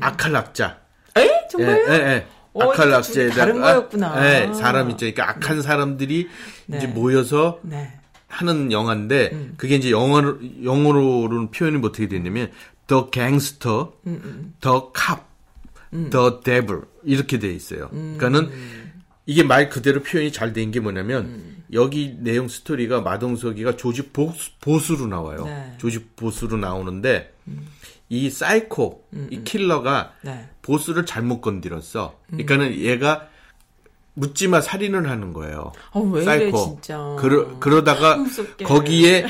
악할락자. 에? 예, 정말요? 예, 예. 어, 이거 악할 둘이 낙제에다가 다른 거였구나. 예, 사람 있죠. 그러니까 악한 사람들이 네. 이제 모여서 네. 하는 영화인데 음. 그게 이제 영어로 영어로는 표현이 어떻게 되냐면 The Gangster, 음, The Cop, The Devil 이렇게 돼 있어요. 음. 그러니까는 이게 말 그대로 표현이 잘 된 게 뭐냐면 음. 여기 내용 스토리가 마동석이가 조직 보스, 보스로 나와요. 네. 조직 보스로 나오는데 이 사이코, 이 킬러가 네. 보스를 잘못 건드렸어. 음. 그러니까는 얘가 묻지마 살인을 하는 거예요. 어, 왜 이래, 진짜. 그러, 그러다가 무섭게. 거기에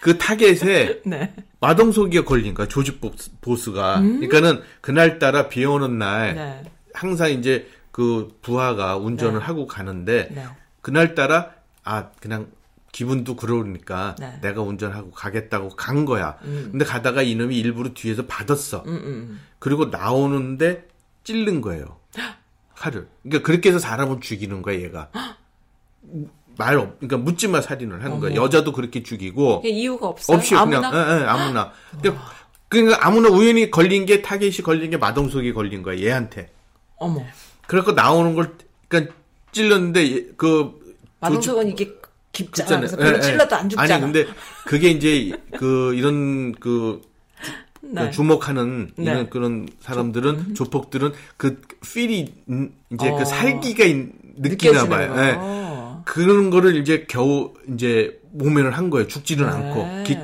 그 타겟에 네. 마동석이가 걸린 거야. 조지 보스, 보스가. 그러니까는 그날 따라 비 오는 날 음? 네. 항상 이제 그 부하가 운전을 네. 하고 가는데 네. 그날 따라 아 그냥 기분도 그러니까 네. 내가 운전하고 가겠다고 간 거야. 근데 가다가 이놈이 일부러 뒤에서 받았어. 음, 음. 그리고 나오는데 찔른 거예요. 칼을. 그러니까 그렇게 해서 사람을 죽이는 거야, 얘가. 말 없, 그러니까 묻지마 살인을 하는 거야. 여자도 그렇게 죽이고. 이유가 없어요? 없이 아무나? 그냥, 예, 예, 아무나. 그러니까, 그러니까 아무나 우연히 걸린 게, 타겟이 걸린 게 마동석이 걸린 거야, 얘한테. 어머. 그래갖고 나오는 걸, 그러니까 찔렀는데, 얘- 그, 마동석은 이게 깊잖아. 그래서 별로 예, 예. 찔러도 안 죽잖아. 아니, 근데 그게 이제, 그, 이런, 그, 네. 그 주목하는 네. 이런 그런 사람들은 조폭들은 그 필이 음, 이제 어. 그 살기가 있- 느끼나 봐요. 거. 예. 그런 거를 이제 겨우 이제 모면을 한 거예요. 죽지는 네. 않고 기-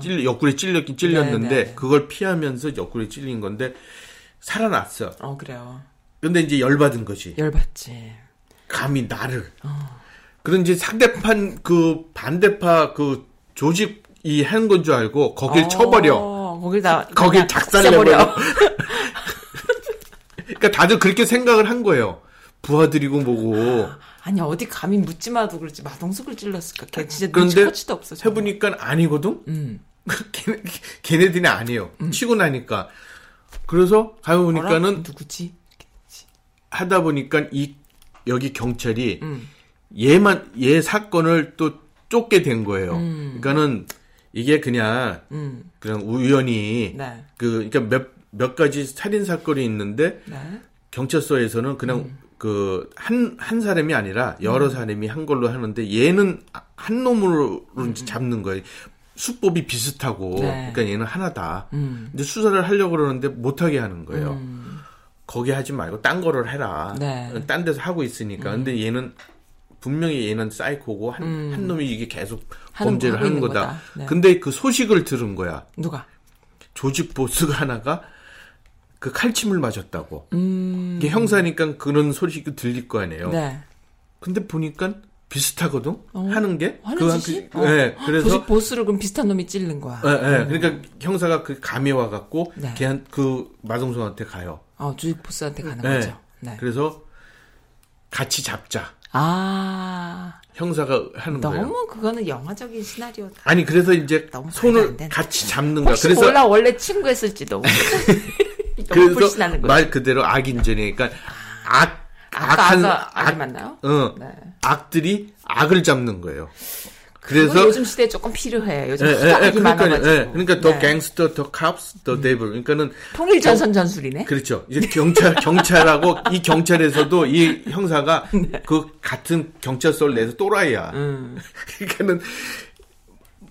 찔 옆구리에 찔렸긴 찔렸는데 네, 네. 그걸 피하면서 옆구리에 찔린 건데 살아났어. 어, 그래요. 근데 이제 열받은 거지. 열받지. 감히 나를. 어. 그런 이제 상대판 그 반대파 그 조직이 한건줄 알고 거길 어, 쳐버려. 거길 그냥 작살내버려. 써버려. 그러니까 다들 그렇게 생각을 한 거예요. 부하들이고 뭐고. 아니, 어디 감히 묻지마도 그렇지. 마동석을 찔렀을까? 걔 진짜 그런데 눈치코치도 없어. 정말. 해보니까 아니거든? 음. 걔네, 걔네들이 아니에요. 치고 나니까. 그래서 가보니까는? 누구지? 하다 보니까 이, 여기 경찰이 음. 얘만, 얘 사건을 또 쫓게 된 거예요. 그러니까는 이게 그냥, 음. 그냥 우연히, 네. 그, 그러니까 몇, 몇 가지 살인 사건이 있는데, 네. 경찰서에서는 그냥 음. 그한한 사람이 아니라 여러 사람이 한 걸로 하는데 얘는 한 놈으로 이제 잡는 거예요. 수법이 비슷하고 음. 네. 그러니까 얘는 하나다. 음. 근데 수사를 하려고 그러는데 못 하게 하는 거예요. 거기 하지 말고 딴 거를 해라. 네. 딴 데서 하고 있으니까. 근데 얘는 분명히 얘는 사이코고 한, 한 놈이 이게 계속 음. 하는 범죄를 하는 거다. 거다. 네. 근데 그 소식을 들은 거야. 누가? 조직 보스가 하나가 그 칼침을 맞았다고. 음. 이게 형사니까 그런 소식이 들릴 거 아니에요. 네. 근데 보니까 비슷하거든 하는 게. 하는 한 짓이? 그, 어. 예, 그래서 보스, 보스를 그럼 비슷한 놈이 찌르는 거야. 예, 예. 그러니까 형사가 그 감이 와갖고 네. 걔한 그 마동석한테 가요. 어, 주식 보스한테 가는 예. 거죠. 네. 그래서 같이 잡자. 아, 형사가 하는 거예요. 너무 그거는 영화적인 시나리오. 아니 그래서 이제 너무 손을. 같이 잡는 거야. 그래서 몰라 원래 친구였을지도. 너무 그래서 불신하는 거지. 말 그대로 악인전이니까 악 아까 악한 아까 악이 악, 맞나요? 어, 네. 악들이 악을 잡는 거예요. 그래서 요즘 시대에 조금 필요해. 요즘 예, 예, 예, 그러니까. 예, 그러니까 더 네. 갱스터, 더 캅스, 더 데블. 그러니까는 통일 전선 전술이네. 그렇죠. 이제 경찰 경찰하고 이 경찰에서도 이 형사가 네. 그 같은 경찰서를 내서 또라이야. 음. 그러니까는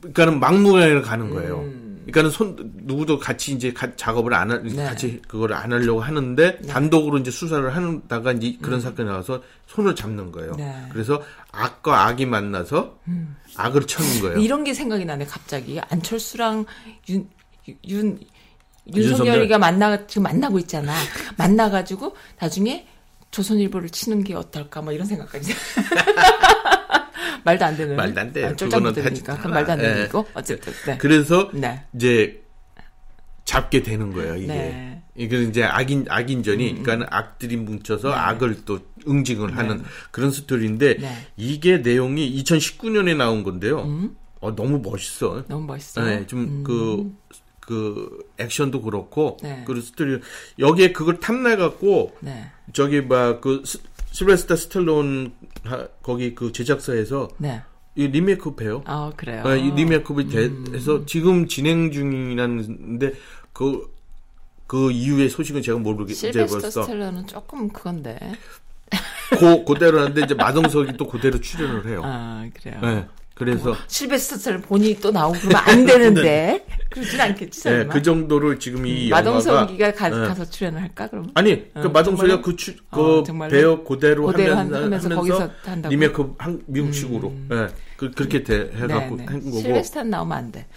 그러니까는 막무가내로 가는 거예요. 음. 그러니까는 손 누구도 같이 이제 가- 작업을 안 하, 네. 같이 그거를 안 하려고 하는데 단독으로 이제 수사를 하다가 이제 그런 사건이 나와서 손을 잡는 거예요. 음. 네. 음. 그래서 악과 악이 만나서 악을 쳐는 거예요. 이런 게 생각이 나네 갑자기 안철수랑 윤, 윤 윤석열. 윤석열이가 만나 지금 만나고 있잖아. 만나가지고 나중에 조선일보를 치는 게 어떨까 뭐 이런 생각까지. 말도 안 되는. 말도 안 돼요. 아, 그거는 하지 그럼 말도 안. 되는 예. 거 어쨌든. 네. 그래서 네. 이제 잡게 되는 거예요, 이게. 네. 음, 이게 이제 악인, 악인전이, 그러니까 악들이 뭉쳐서 악을 또 응징을 하는 그런 스토리인데, 네. 음? 이게 내용이 2019년에 나온 건데요. 어, 너무 멋있어. 너무 멋있어. 네, 좀 그, 그, 액션도 그렇고, 네. 그 스토리, 여기에 그걸 탐내 갖고, 네. 저기, 막, 그, 스- 실베스타 스텔론, 하- 거기 그 제작사에서, 네. 이 리메이크업 해요. 아 그래요. 아, 이 리메이크업이 음. 돼서 지금 진행 중이라는데 그, 그 이후의 소식은 제가 모르겠 이제 실베스터 스텔러는 조금 그건데. 고, 그대로 하는데 이제 마동석이 또 그대로 출연을 해요. 아 그래요. 네. 그래서 실베스터 스텔러 본인이 또 나오고 그러면 안 되는데. 그러진 않겠지 네, 설마. 그 정도로 지금 이 영화가 마동석이가 가, 네. 가서 출연을 할까 그럼? 아니 그 어, 마동석이가? 그, 추, 그 어? 배우 그대로, 그대로 하면, 한- 하면서 거기서 한다고? 음. 리메이크업 한, 미국식으로 네, 그, 그렇게 돼, 해갖고 네, 네. 한 거고 실베스타 나오면 안 돼.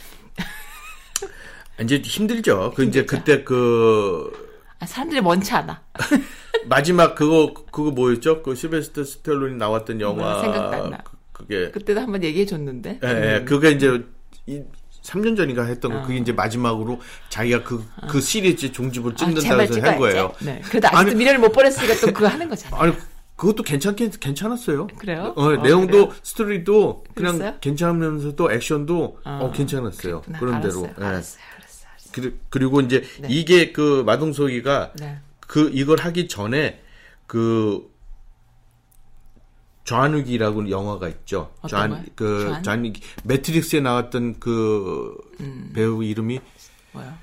이제 힘들죠. 그 이제 그때 그 아, 사람들이 먼치 않아. 마지막 그거 그거 뭐였죠? 그 실베스터 스텔론이 나왔던 영화 생각도 안 나. 그- 그게 그때도 한번 얘기해 줬는데. 예, 예, 그게 이제 이 3년 전인가 했던 거 그게 이제 마지막으로 자기가 그그 시리즈 종집을 아, 찍는다고 해서 한. 거예요. 네. 그래도 아직도 아니- 미련을 못 버렸으니까 또 그거 하는 거잖아. 아니 그것도 괜찮긴 괜찮았어요. 그래요? 어, 어, 내용도 그래요? 스토리도 그냥 그랬어요? 괜찮으면서도 액션도 어, 괜찮았어요. 그렇구나. 그런 알았어요. 대로. 예. 알았어요. 알았어요. 알았어요. 그리- 그리고 이제 네. 이게 그 마동석이가 네. 그 이걸 하기 전에 그 좌누기라고 영화가 있죠. 어떤 거요? 그 좌? 좌누기 매트릭스에 나왔던 그 음. 배우 이름이 뭐야?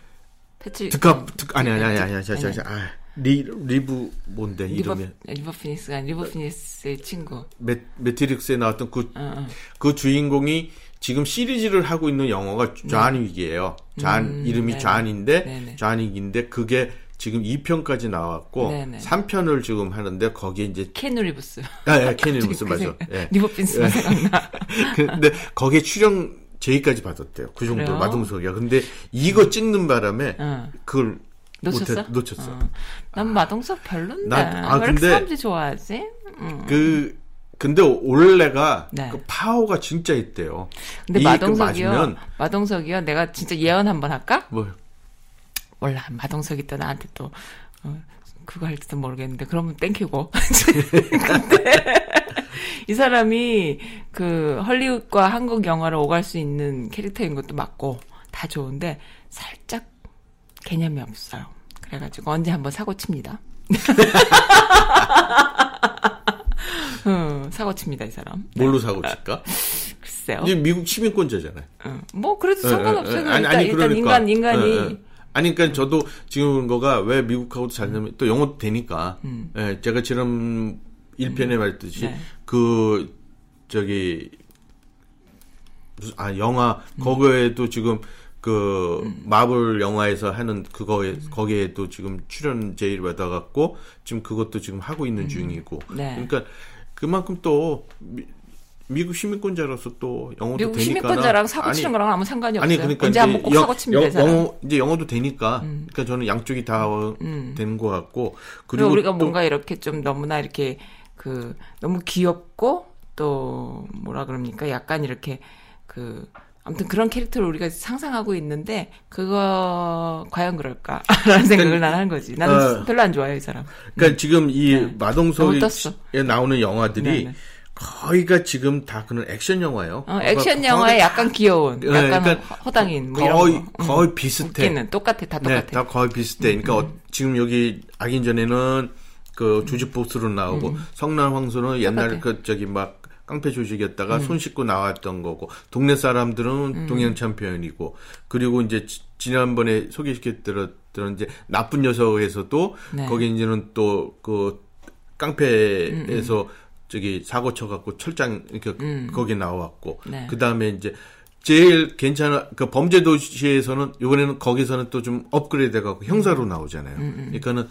패트릭 드카 드 아니 아니 아니 아니 아니, 저, 저, 저, 아, 리 리브 뭔데 리버 이름이 리버 피니스가 리버 피니스의 친구. 매, 매트릭스에 나왔던 그 어, 그 어. 주인공이 지금 시리즈를 하고 있는 영화가 존 윅이에요. 존 이름이 네. 존인데 네네. 존 윅인데 그게 지금 2편까지 나왔고 네네. 3편을 지금 하는데 거기에 이제 키아누 리브스. 아, 예, 키아누 리브스 맞아. 예. 리버 피닉스만 생각나. 근데 거기에 출연 제의까지 받았대요. 그 정도 그래요? 마동석이야. 근데 이거 찍는 바람에 어. 그걸 놓쳤어? 못해, 놓쳤어. 어. 난 마동석 별론데. 난- 아, 왜 이렇게 근데- 사람들이 좋아하지? 음. 그 근데 올레가 네. 그 파워가 진짜 있대요. 근데 그 마동석이요. 맞으면 마동석이요. 내가 진짜 예언 한번 할까? 뭐 몰라. 마동석이 또 나한테 또 어, 그거 할지도 모르겠는데 그러면 땡큐고. 근데 이 사람이 그 헐리우드과 한국 영화를 오갈 수 있는 캐릭터인 것도 맞고 다 좋은데 살짝 개념이 없어요. 그래가지고 언제 한번 사고 칩니다. 음, 사고 칩니다, 이 사람. 뭘로 사고 칠까? 글쎄요. 미국 시민권자잖아요. 어, 뭐, 그래도 상관없어요. 예, 예, 일단, 일단 인간, 인간이. 아니, 그러니까 저도 지금 본 거가 왜 미국하고도 잘 되면 또 영어도 되니까. 예, 제가 지난 1편에 말했듯이 네. 그, 저기, 무슨, 아, 영화, 거기에도 지금 그, 마블 영화에서 하는 그거에, 거기에도 지금 출연 제의를 받아갖고 지금 그것도 지금 하고 있는 중이고. 네. 그러니까 그만큼 또 미- 미국 시민권자로서 또 영어도 미국 되니까 시민권자랑 사고 치는 거랑 아무 상관이 없어요. 아니 그러니까 이제 한번 꼭 영- 사고 치면 영- 되잖아. 음. 영어 이제 영어도 되니까 그러니까 저는 양쪽이 다 되는 것 같고 그리고 그리고 우리가 또 뭔가 이렇게 좀 너무나 이렇게 그 너무 귀엽고 또 뭐라 그럽니까? 약간 이렇게 그 아무튼 그런 캐릭터를 우리가 상상하고 있는데 그거 과연 그럴까라는 생각을 난 하는 거지. 나는 어. 별로 안 좋아해 이 사람. 그러니까 지금 이 네. 떴어. 나오는 영화들이 네, 네. 거의가 지금 다 그런 액션 영화예요. 어, 액션 거의 영화에 다- 약간 귀여운, 네, 약간 그러니까 허당인 뭐 이런 거의 거. 응. 거의 비슷해. 웃기는 똑같아, 다 똑같아. 음, 네, 다 거의 비슷해. 그러니까 어, 지금 여기 악인전에는 그 주지보스로 나오고 성난 황소는 옛날 음. 똑같아. 그 저기 막 깡패 조직이었다가 음. 손 씻고 나왔던 거고 동네 사람들은 동양 챔피언이고 그리고 이제 지- 지난번에 소개시켜드렸던 이제 나쁜 녀석에서도 네. 거기 이제는 또 그 깡패에서 저기 사고 쳐갖고 철장 이렇게 거기 나왔고 네. 그 다음에 이제 제일 괜찮아 그 범죄 도시에서는 이번에는 거기서는 또 좀 업그레이드 돼갖고 형사로 나오잖아요. 그러니까는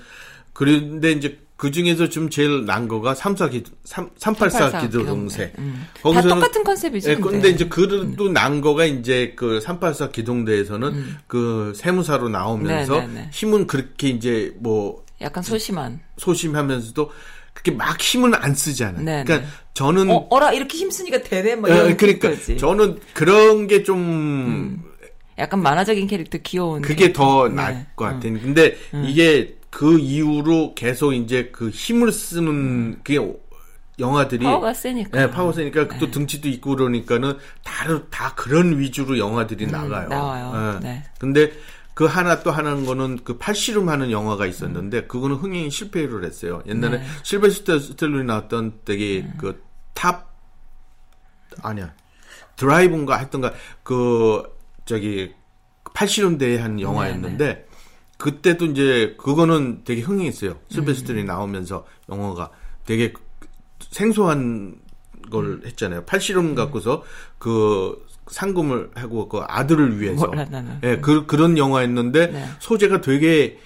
그런데 이제 그 중에서 좀 제일 난 거가 3사 기 3, 384 기동대. 음. 다 똑같은 컨셉이지. 예, 근데. 근데 이제 그래도 난 거가 이제 그 384 기동대에서는 그 세무사로 나오면서 네, 네, 네. 힘은 그렇게 이제 뭐 약간 소심한. 소심하면서도 그렇게 막 힘은 안 쓰잖아요. 네, 그러니까 네. 저는 어, 어라 이렇게 힘쓰니까 되네. 뭐 예, 이런 그러니까 거지. 저는 그런 게 좀 약간 만화적인 캐릭터 귀여운. 그게 더 네. 나을 것 같아요. 근데 이게 그 이후로 계속 이제 그 힘을 쓰는 그게 영화들이 파워가 세니까. 네, 파워 세니까 또 등치도 있고 그러니까는 다, 다 그런 위주로 영화들이 나가요. 음, 나와요. 예. 네. 근데 그 하나 또 하나는 거는 그 팔씨름 하는 영화가 있었는데 그거는 흥행이 실패를 했어요. 옛날에 네. 실베스터 스탤론이 나왔던 되게 그 탑 아니야 드라이브인가 했던가 그 저기 팔씨름 대회 한 영화였는데 그때도 이제 그거는 되게 흥행했어요. 실베스터이 나오면서 영화가 되게 생소한 걸 했잖아요. 팔씨름 갖고서 그 상금을 하고 그 아들을 위해서 몰라. 예, 그 그런 영화였는데 네. 소재가 되게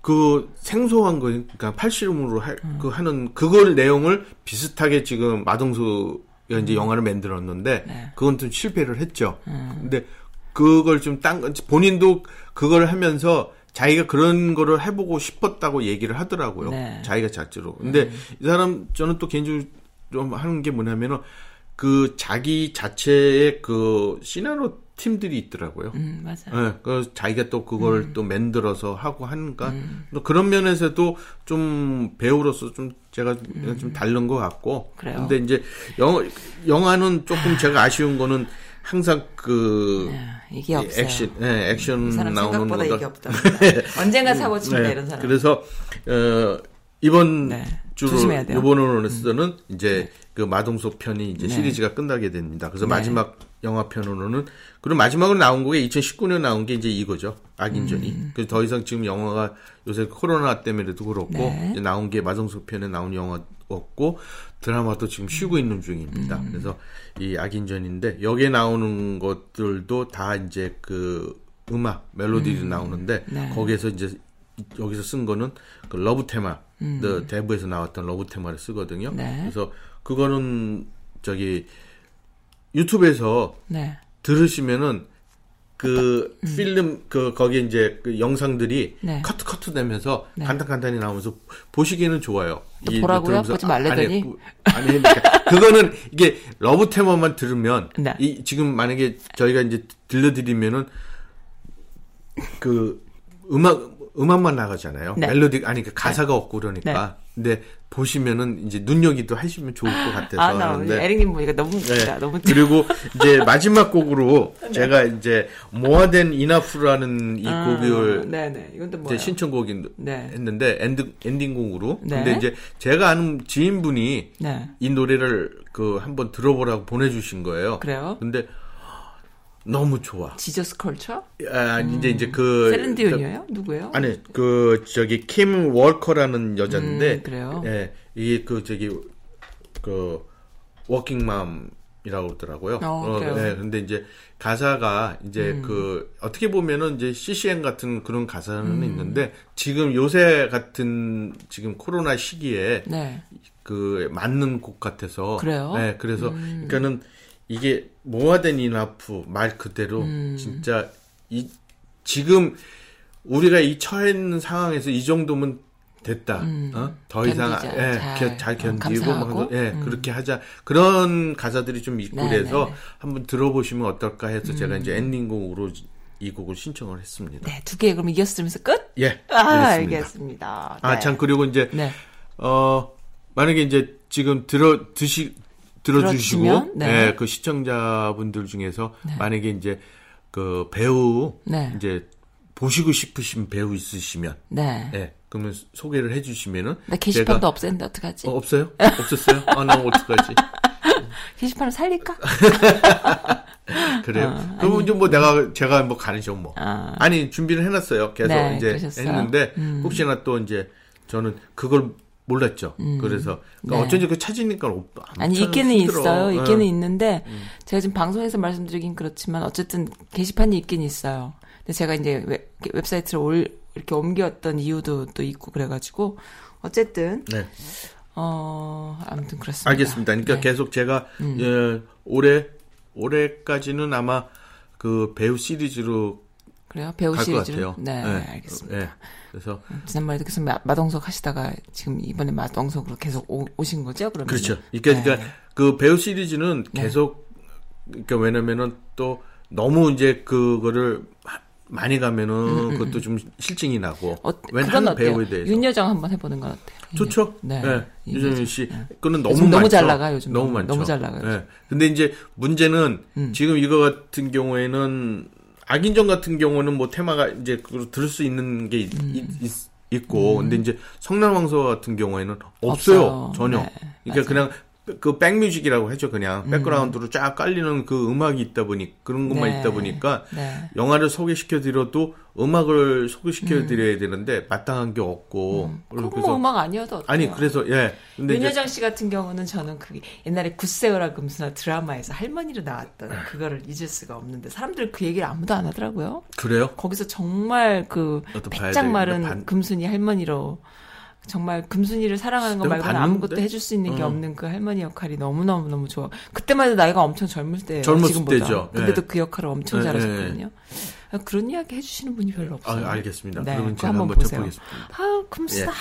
그 생소한 거 그러니까 팔씨름으로 할, 그 하는 그걸 내용을 비슷하게 지금 마동수가 이제 영화를 만들었는데 네. 그건 좀 실패를 했죠. 근데 그걸 좀 딴 본인도 그걸 하면서 자기가 그런 거를 해보고 싶었다고 얘기를 하더라고요. 네. 음. 자기가 자체로. 근데 이 사람 저는 또 개인적으로 좀 하는 게 뭐냐면은 그 자기 자체의 그 시나리오 팀들이 있더라고요. 음, 맞아. 예, 그 자기가 또 그걸 음. 또 만들어서 하고 하니까 또 그런 면에서도 좀 배우로서 좀 제가 좀 다른 것 같고. 음. 그래요? 근데 이제 영화 영화는 조금 제가 아쉬운 거는 항상 그 예, 이게 없어요. 액션, 예, 액션 나오는 거가 이게 없다. 언젠가 사고 친다 네, 이런 사람. 그래서 어 이번 네, 주로 돼요. 음. 이제 그 마동석 편이 이제 네. 시리즈가 끝나게 됩니다. 그래서 마지막 영화 편으로는 그리고 마지막으로 나온 게 2019년 나온 게 이제 이거죠. 악인전이. 음. 그래서 더 이상 지금 영화가 요새 코로나 때문에도 그렇고 네. 이제 나온 게 마동석 편에 나온 영화 없고 드라마도 지금 쉬고 있는 중입니다. 음. 그래서 이 악인전인데 여기에 나오는 것들도 다 이제 그 음악 멜로디들이 나오는데 네. 거기에서 이제 여기서 쓴 거는 그 love 테마, 더 대부에서 나왔던 love 테마를 쓰거든요. 음. 네. 그래서 그거는 저기 유튜브에서 네. 들으시면은 그 필름 그 거기에 이제 그 영상들이 음. 네. 커트 커트 되면서 네. 간단 간단히 나오면서 보시기에는 좋아요. 또 이 보라고요? 보지 말래더니? 아니, 그- 아니 그러니까 그거는 이게 love 테마만 들으면 네. 이 지금 만약에 저희가 이제 들려드리면은 그 음악 음악만 나가잖아요. 네. 멜로디 아니 그 가사가 없고 그러니까. 근데 보시면은 이제 눈요기도 하시면 좋을 것 같아서 아, 나 하는데 에릭님 보니까 너무 네. 웃기다. 너무 그리고 이제 마지막 곡으로 제가 이제 More Than Enough라는 이 아, 곡을 네네. 이건 또? 신청곡인 네. 했는데 엔드 엔딩 곡으로 네. 근데 이제 제가 아는 지인분이 네. 이 노래를 그 한번 들어보라고 보내주신 거예요. 그래요? 근데 너무 좋아. 지저스 컬처? 아, 이제 이제 그 셀린디온이에요? 누구예요? 아니 그 저기 킴 월커라는 여자인데 음, 그래요? 예 이게 그 저기 그 워킹맘 그러더라고요. 어, 그래요? 음. 네, 근데 이제 가사가 이제 그 어떻게 보면은 이제 CCM 같은 그런 가사는 음. 있는데 지금 요새 같은 지금 코로나 시기에 네. 그 맞는 곡 같아서 그래요? 음. 네, 그래서 그러니까는 이게 모아된 이나프 말 그대로 음. 진짜 이 지금 우리가 이 처해 있는 상황에서 이 정도면 됐다. 어? 더 이상 음. 견디자. 예, 잘. 겨- 잘 어, 견디고. 뭐, 예, 음. 그렇게 하자. 그런 가사들이 좀 있고 네, 그래서 네, 네. 한번 들어보시면 어떨까 해서 제가 이제 엔딩곡으로 이 곡을 신청을 했습니다. 네, 두 개 그럼 이어서 들으면서 끝? 예. 아, 알겠습니다. 알겠습니다. 아, 네. 참 그리고 이제 네. 어 만약에 이제 지금 들어 드시 들어주시고 들어주시면, 네. 예, 그 시청자분들 중에서 만약에 이제 그 배우 네. 이제 보시고 싶으신 배우 있으시면 네. 예. 그러면 소개를 해 주시면은 나 게시판도 없앴는데 어떡하지? 어, 없어요? 없었어요? 아, 나 어떡하지? 게시판을 살릴까? 그래요? 그러면 이제 뭐 내가 제가 뭐 가르쳐 뭐. 아. 아니 준비를 해놨어요. 계속 네, 이제 그러셨어요? 했는데 혹시나 또 이제 저는 그걸 몰랐죠. 그래서 그러니까 네. 어쩐지 그 찾으니까 없. 안 아니 있기는 힘들어. 있어요. 있기는 예. 있는데 제가 지금 방송에서 말씀드리긴 그렇지만 어쨌든 게시판이 있긴 있어요. 근데 제가 이제 웹, 웹사이트를 올, 이렇게 옮겼던 이유도 또 있고 그래가지고 어쨌든 네, 어 아무튼 그렇습니다. 알겠습니다. 그러니까 네. 계속 제가 예, 올해 올해까지는 아마 그 배우 시리즈로 그래요 배우 같아요. 네, 예, 알겠습니다. 예. 그래서 지난번에도 계속 마, 마동석 하시다가 지금 이번에 마동석으로 계속 오, 신 거죠? 그러면 그렇죠. 그러니까, 그러니까 네. 그 배우 시리즈는 계속 그러니까 왜냐면은 또 너무 이제 그거를 하- 많이 가면은 그것도 좀 실증이 나고 어, 웬 그건 한 어때요? 배우에 대해서 윤여정 한번 해보는 건 어때요? 좋죠. 네. 네. 윤여정. 유정민 씨, 그거는 너무 요즘 너무 많죠. 잘 나가요, 요즘. 너무 많죠. 너무 잘 나가요, 음. 네. 근데 이제 문제는 지금 이거 같은 경우에는 악인전 같은 경우는 뭐 테마가 이제 그걸 들을 수 있는 게 있, 음. 고 근데 이제 성난왕서 같은 경우에는 없어요, 없어요. 전혀. 네, 그러니까 그냥 그 백뮤직이라고 하죠, 그냥 백그라운드로 쫙 깔리는 그 음악이 있다 보니 그런 것만 네. 있다 보니까 네. 영화를 소개시켜 드려도 음악을 소개시켜 드려야 되는데 마땅한 게 없고 그건 뭐 음악 아니어도 어때요? 아니 그래서 예 근데 윤여정 씨 같은 경우는 저는 그게 옛날에 굿세어라 금수나 드라마에서 할머니로 나왔던 그거를 잊을 수가 없는데 사람들 그 얘기를 아무도 안 하더라고요. 그래요 거기서 정말 그 되겠네. 마른 반- 금순이 할머니로 정말 금순이를 사랑하는 거 내가 말고는? 아무것도 해줄 수 있는 게 어. 없는 그 할머니 역할이 너무너무 너무 좋아. 그때만 해도 나이가 엄청 젊을 때예요. 젊었을 지금보다. 때죠. 근데도 네. 그 역할을 엄청 네, 잘하셨거든요. 그런 이야기 해주시는 분이 별로 아, 없어요. 알겠습니다 네, 그러면 제가 한번 한번 보세요. 아, 금수다. 예.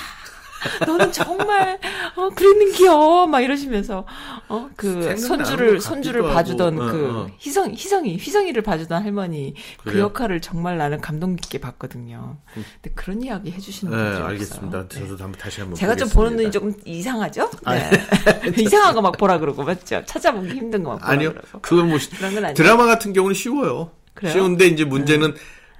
너는 정말 어 그랬는 기요 막 이러시면서 어 그 손주를 것 손주를 봐주던 하고, 그 어, 어. 희성 희성이 희성이를 봐주던 할머니 그 그래요? 역할을 정말 나는 감동 깊게 봤거든요. 근데 그런 이야기 해주시는 네 분들이 알겠습니다 없어요. 네. 저도 한번 다시 한번 제가 좀 보겠습니다. 보는 눈이 조금 이상하죠? 네. 이상한 거 막 보라 그러고 맞죠? 찾아보기 힘든 거 막 보라 아니요 그러고. 그건 뭐 그런 건 아니에요. 드라마 같은 경우는 쉬워요 그래요? 쉬운데 이제 문제는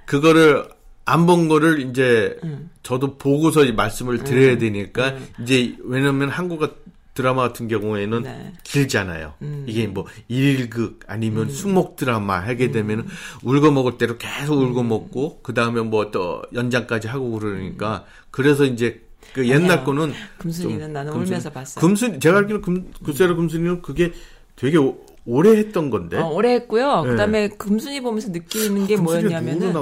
그거를 안 본 거를 이제 음. 저도 보고서 이 말씀을 드려야 되니까 이제 왜냐면 한국 드라마 같은 경우에는 네. 길잖아요. 음. 이게 뭐 일극 아니면 수목 드라마 하게 되면 은 울고 먹을 대로 계속 울고 음. 먹고 그 다음에 뭐 또 연장까지 하고 그러니까 그래서 이제 그 옛날 아니야. 거는 금순이는 좀 나는 금순- 울면서 봤어요. 금순 제가 알기로 금 구세라 금순이는 그게 되게 오- 오래 했던 건데. 어, 오래 했고요. 네. 그다음에 금순이 보면서 느끼는 게 뭐였냐면은?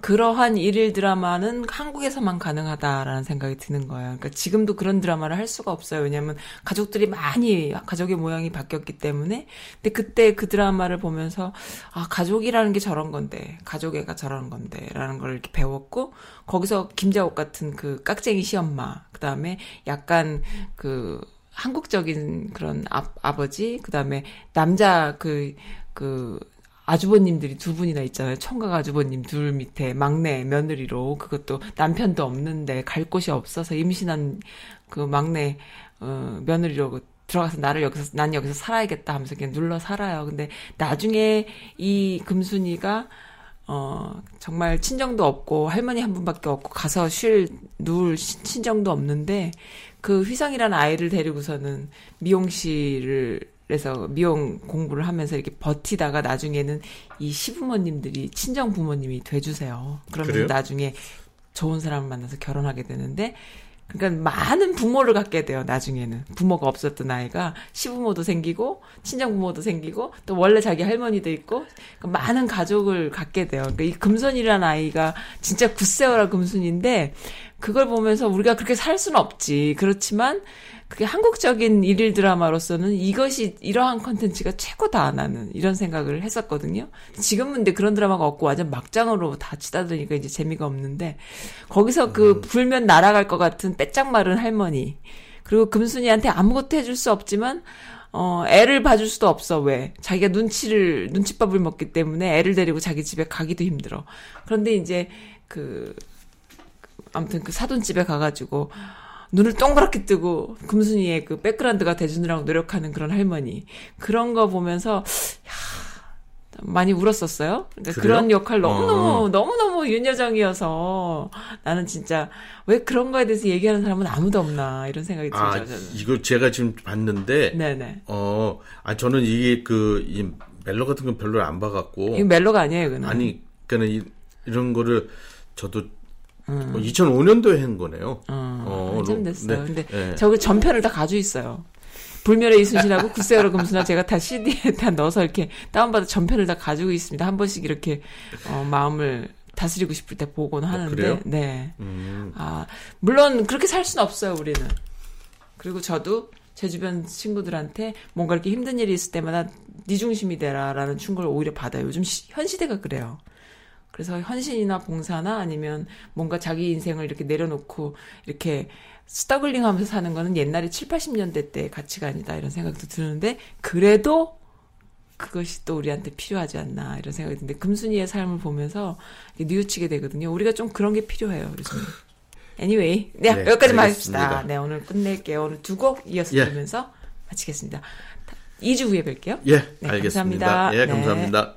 그러한 일일 드라마는 한국에서만 가능하다라는 생각이 드는 거예요. 그러니까 지금도 그런 드라마를 할 수가 없어요. 왜냐하면 가족들이 많이 가족의 모양이 바뀌었기 때문에. 근데 그때 그 드라마를 보면서 아 가족이라는 게 저런 건데 가족애가 저런 건데라는 걸 이렇게 배웠고 거기서 김자옥 같은 그 깍쟁이 시엄마 그다음에 약간 그 한국적인 그런 아, 아버지 그 다음에 남자 그 그 아주버님들이 두 분이나 있잖아요. 총각 아주버님 둘 밑에 막내 며느리로 그것도 남편도 없는데 갈 곳이 없어서 임신한 그 막내 어 며느리로 들어가서 나를 여기서 난 여기서 살아야겠다 하면서 그냥 눌러 살아요. 근데 나중에 이 금순이가 어, 정말 친정도 없고 할머니 한 분밖에 없고 가서 쉴 누울 시- 친정도 없는데 그 휘성이라는 아이를 데리고서는 미용실을 에서 미용 공부를 하면서 이렇게 버티다가 나중에는 이 시부모님들이 친정 부모님이 돼주세요. 그러면? 나중에 좋은 사람을 만나서 결혼하게 되는데 그러니까 많은 부모를 갖게 돼요, 나중에는. 부모가 없었던 아이가 시부모도 생기고, 친정부모도 생기고, 또 원래 자기 할머니도 있고, 그러니까 많은 가족을 갖게 돼요. 그러니까 이 금손이라는 아이가 진짜 굿세어라 금순인데, 그걸 보면서 우리가 그렇게 살 수는 없지. 그렇지만, 그게 한국적인 일일 드라마로서는 이것이 이러한 컨텐츠가 최고다 나는 이런 생각을 했었거든요. 지금은 근데 그런 드라마가 없고 완전 막장으로 다 치다 보니까 이제 재미가 없는데 거기서 그 불면 날아갈 것 같은 빼짝 마른 할머니 그리고 금순이한테 아무것도 해줄 수 없지만 어 애를 봐줄 수도 없어 왜 자기가 눈치를 눈칫밥을 먹기 때문에 애를 데리고 자기 집에 가기도 힘들어. 그런데 이제 그 아무튼 그 사돈집에 가가지고 눈을 동그랗게 뜨고 금순이의 그 백그라운드가 돼주느라고 노력하는 그런 할머니 그런 거 보면서 야, 많이 울었었어요. 그러니까 그래요? 그런 역할 너무 너무 어. 너무 너무 윤여정이어서 나는 진짜 왜 그런 거에 대해서 얘기하는 사람은 아무도 없나 이런 생각이 들죠. 아, 저는. 이거 제가 지금 봤는데, 네네. 어, 아, 저는 이게 그, 이 멜로 같은 건 별로 안 봐갖고. 이거 멜로가 아니에요, 이거는. 아니, 이, 이런 거를 저도 뭐 2005년도에 한 거네요. 어, 어, 한참 로- 됐어요. 네, 근데 네. 저기 전편을 다 가지고 있어요. 불멸의 이순신하고 구세어로 금수나 제가 다 CD에 다 넣어서 이렇게 다운받아 전편을 다 가지고 있습니다. 한 번씩 이렇게 어, 마음을 다스리고 싶을 때 보곤 하는데, 그래요? 네. 음. 아 물론 그렇게 살 수는 없어요 우리는. 그리고 저도 제 주변 친구들한테 뭔가 이렇게 힘든 일이 있을 때마다 네 중심이 되라라는 충고를 오히려 받아요. 요즘 시- 현 시대가 그래요. 그래서 헌신이나 봉사나 아니면 뭔가 자기 인생을 이렇게 내려놓고 이렇게 스터글링 하면서 사는 거는 옛날에 7, 80년대 때 가치관이다 이런 생각도 드는데 그래도 그것이 또 우리한테 필요하지 않나 이런 생각이 드는데 금순이의 삶을 보면서 뉘우치게 되거든요. 우리가 좀 그런 게 필요해요. 요즘. Anyway, 네, 네, 여기까지만. 합시다. 네, 오늘 끝낼게요. 오늘 두 곡 이어서 예. 들으면서 마치겠습니다. 2주 후에 뵐게요. 예, 네, 알겠습니다. 감사합니다. 예, 네. 감사합니다.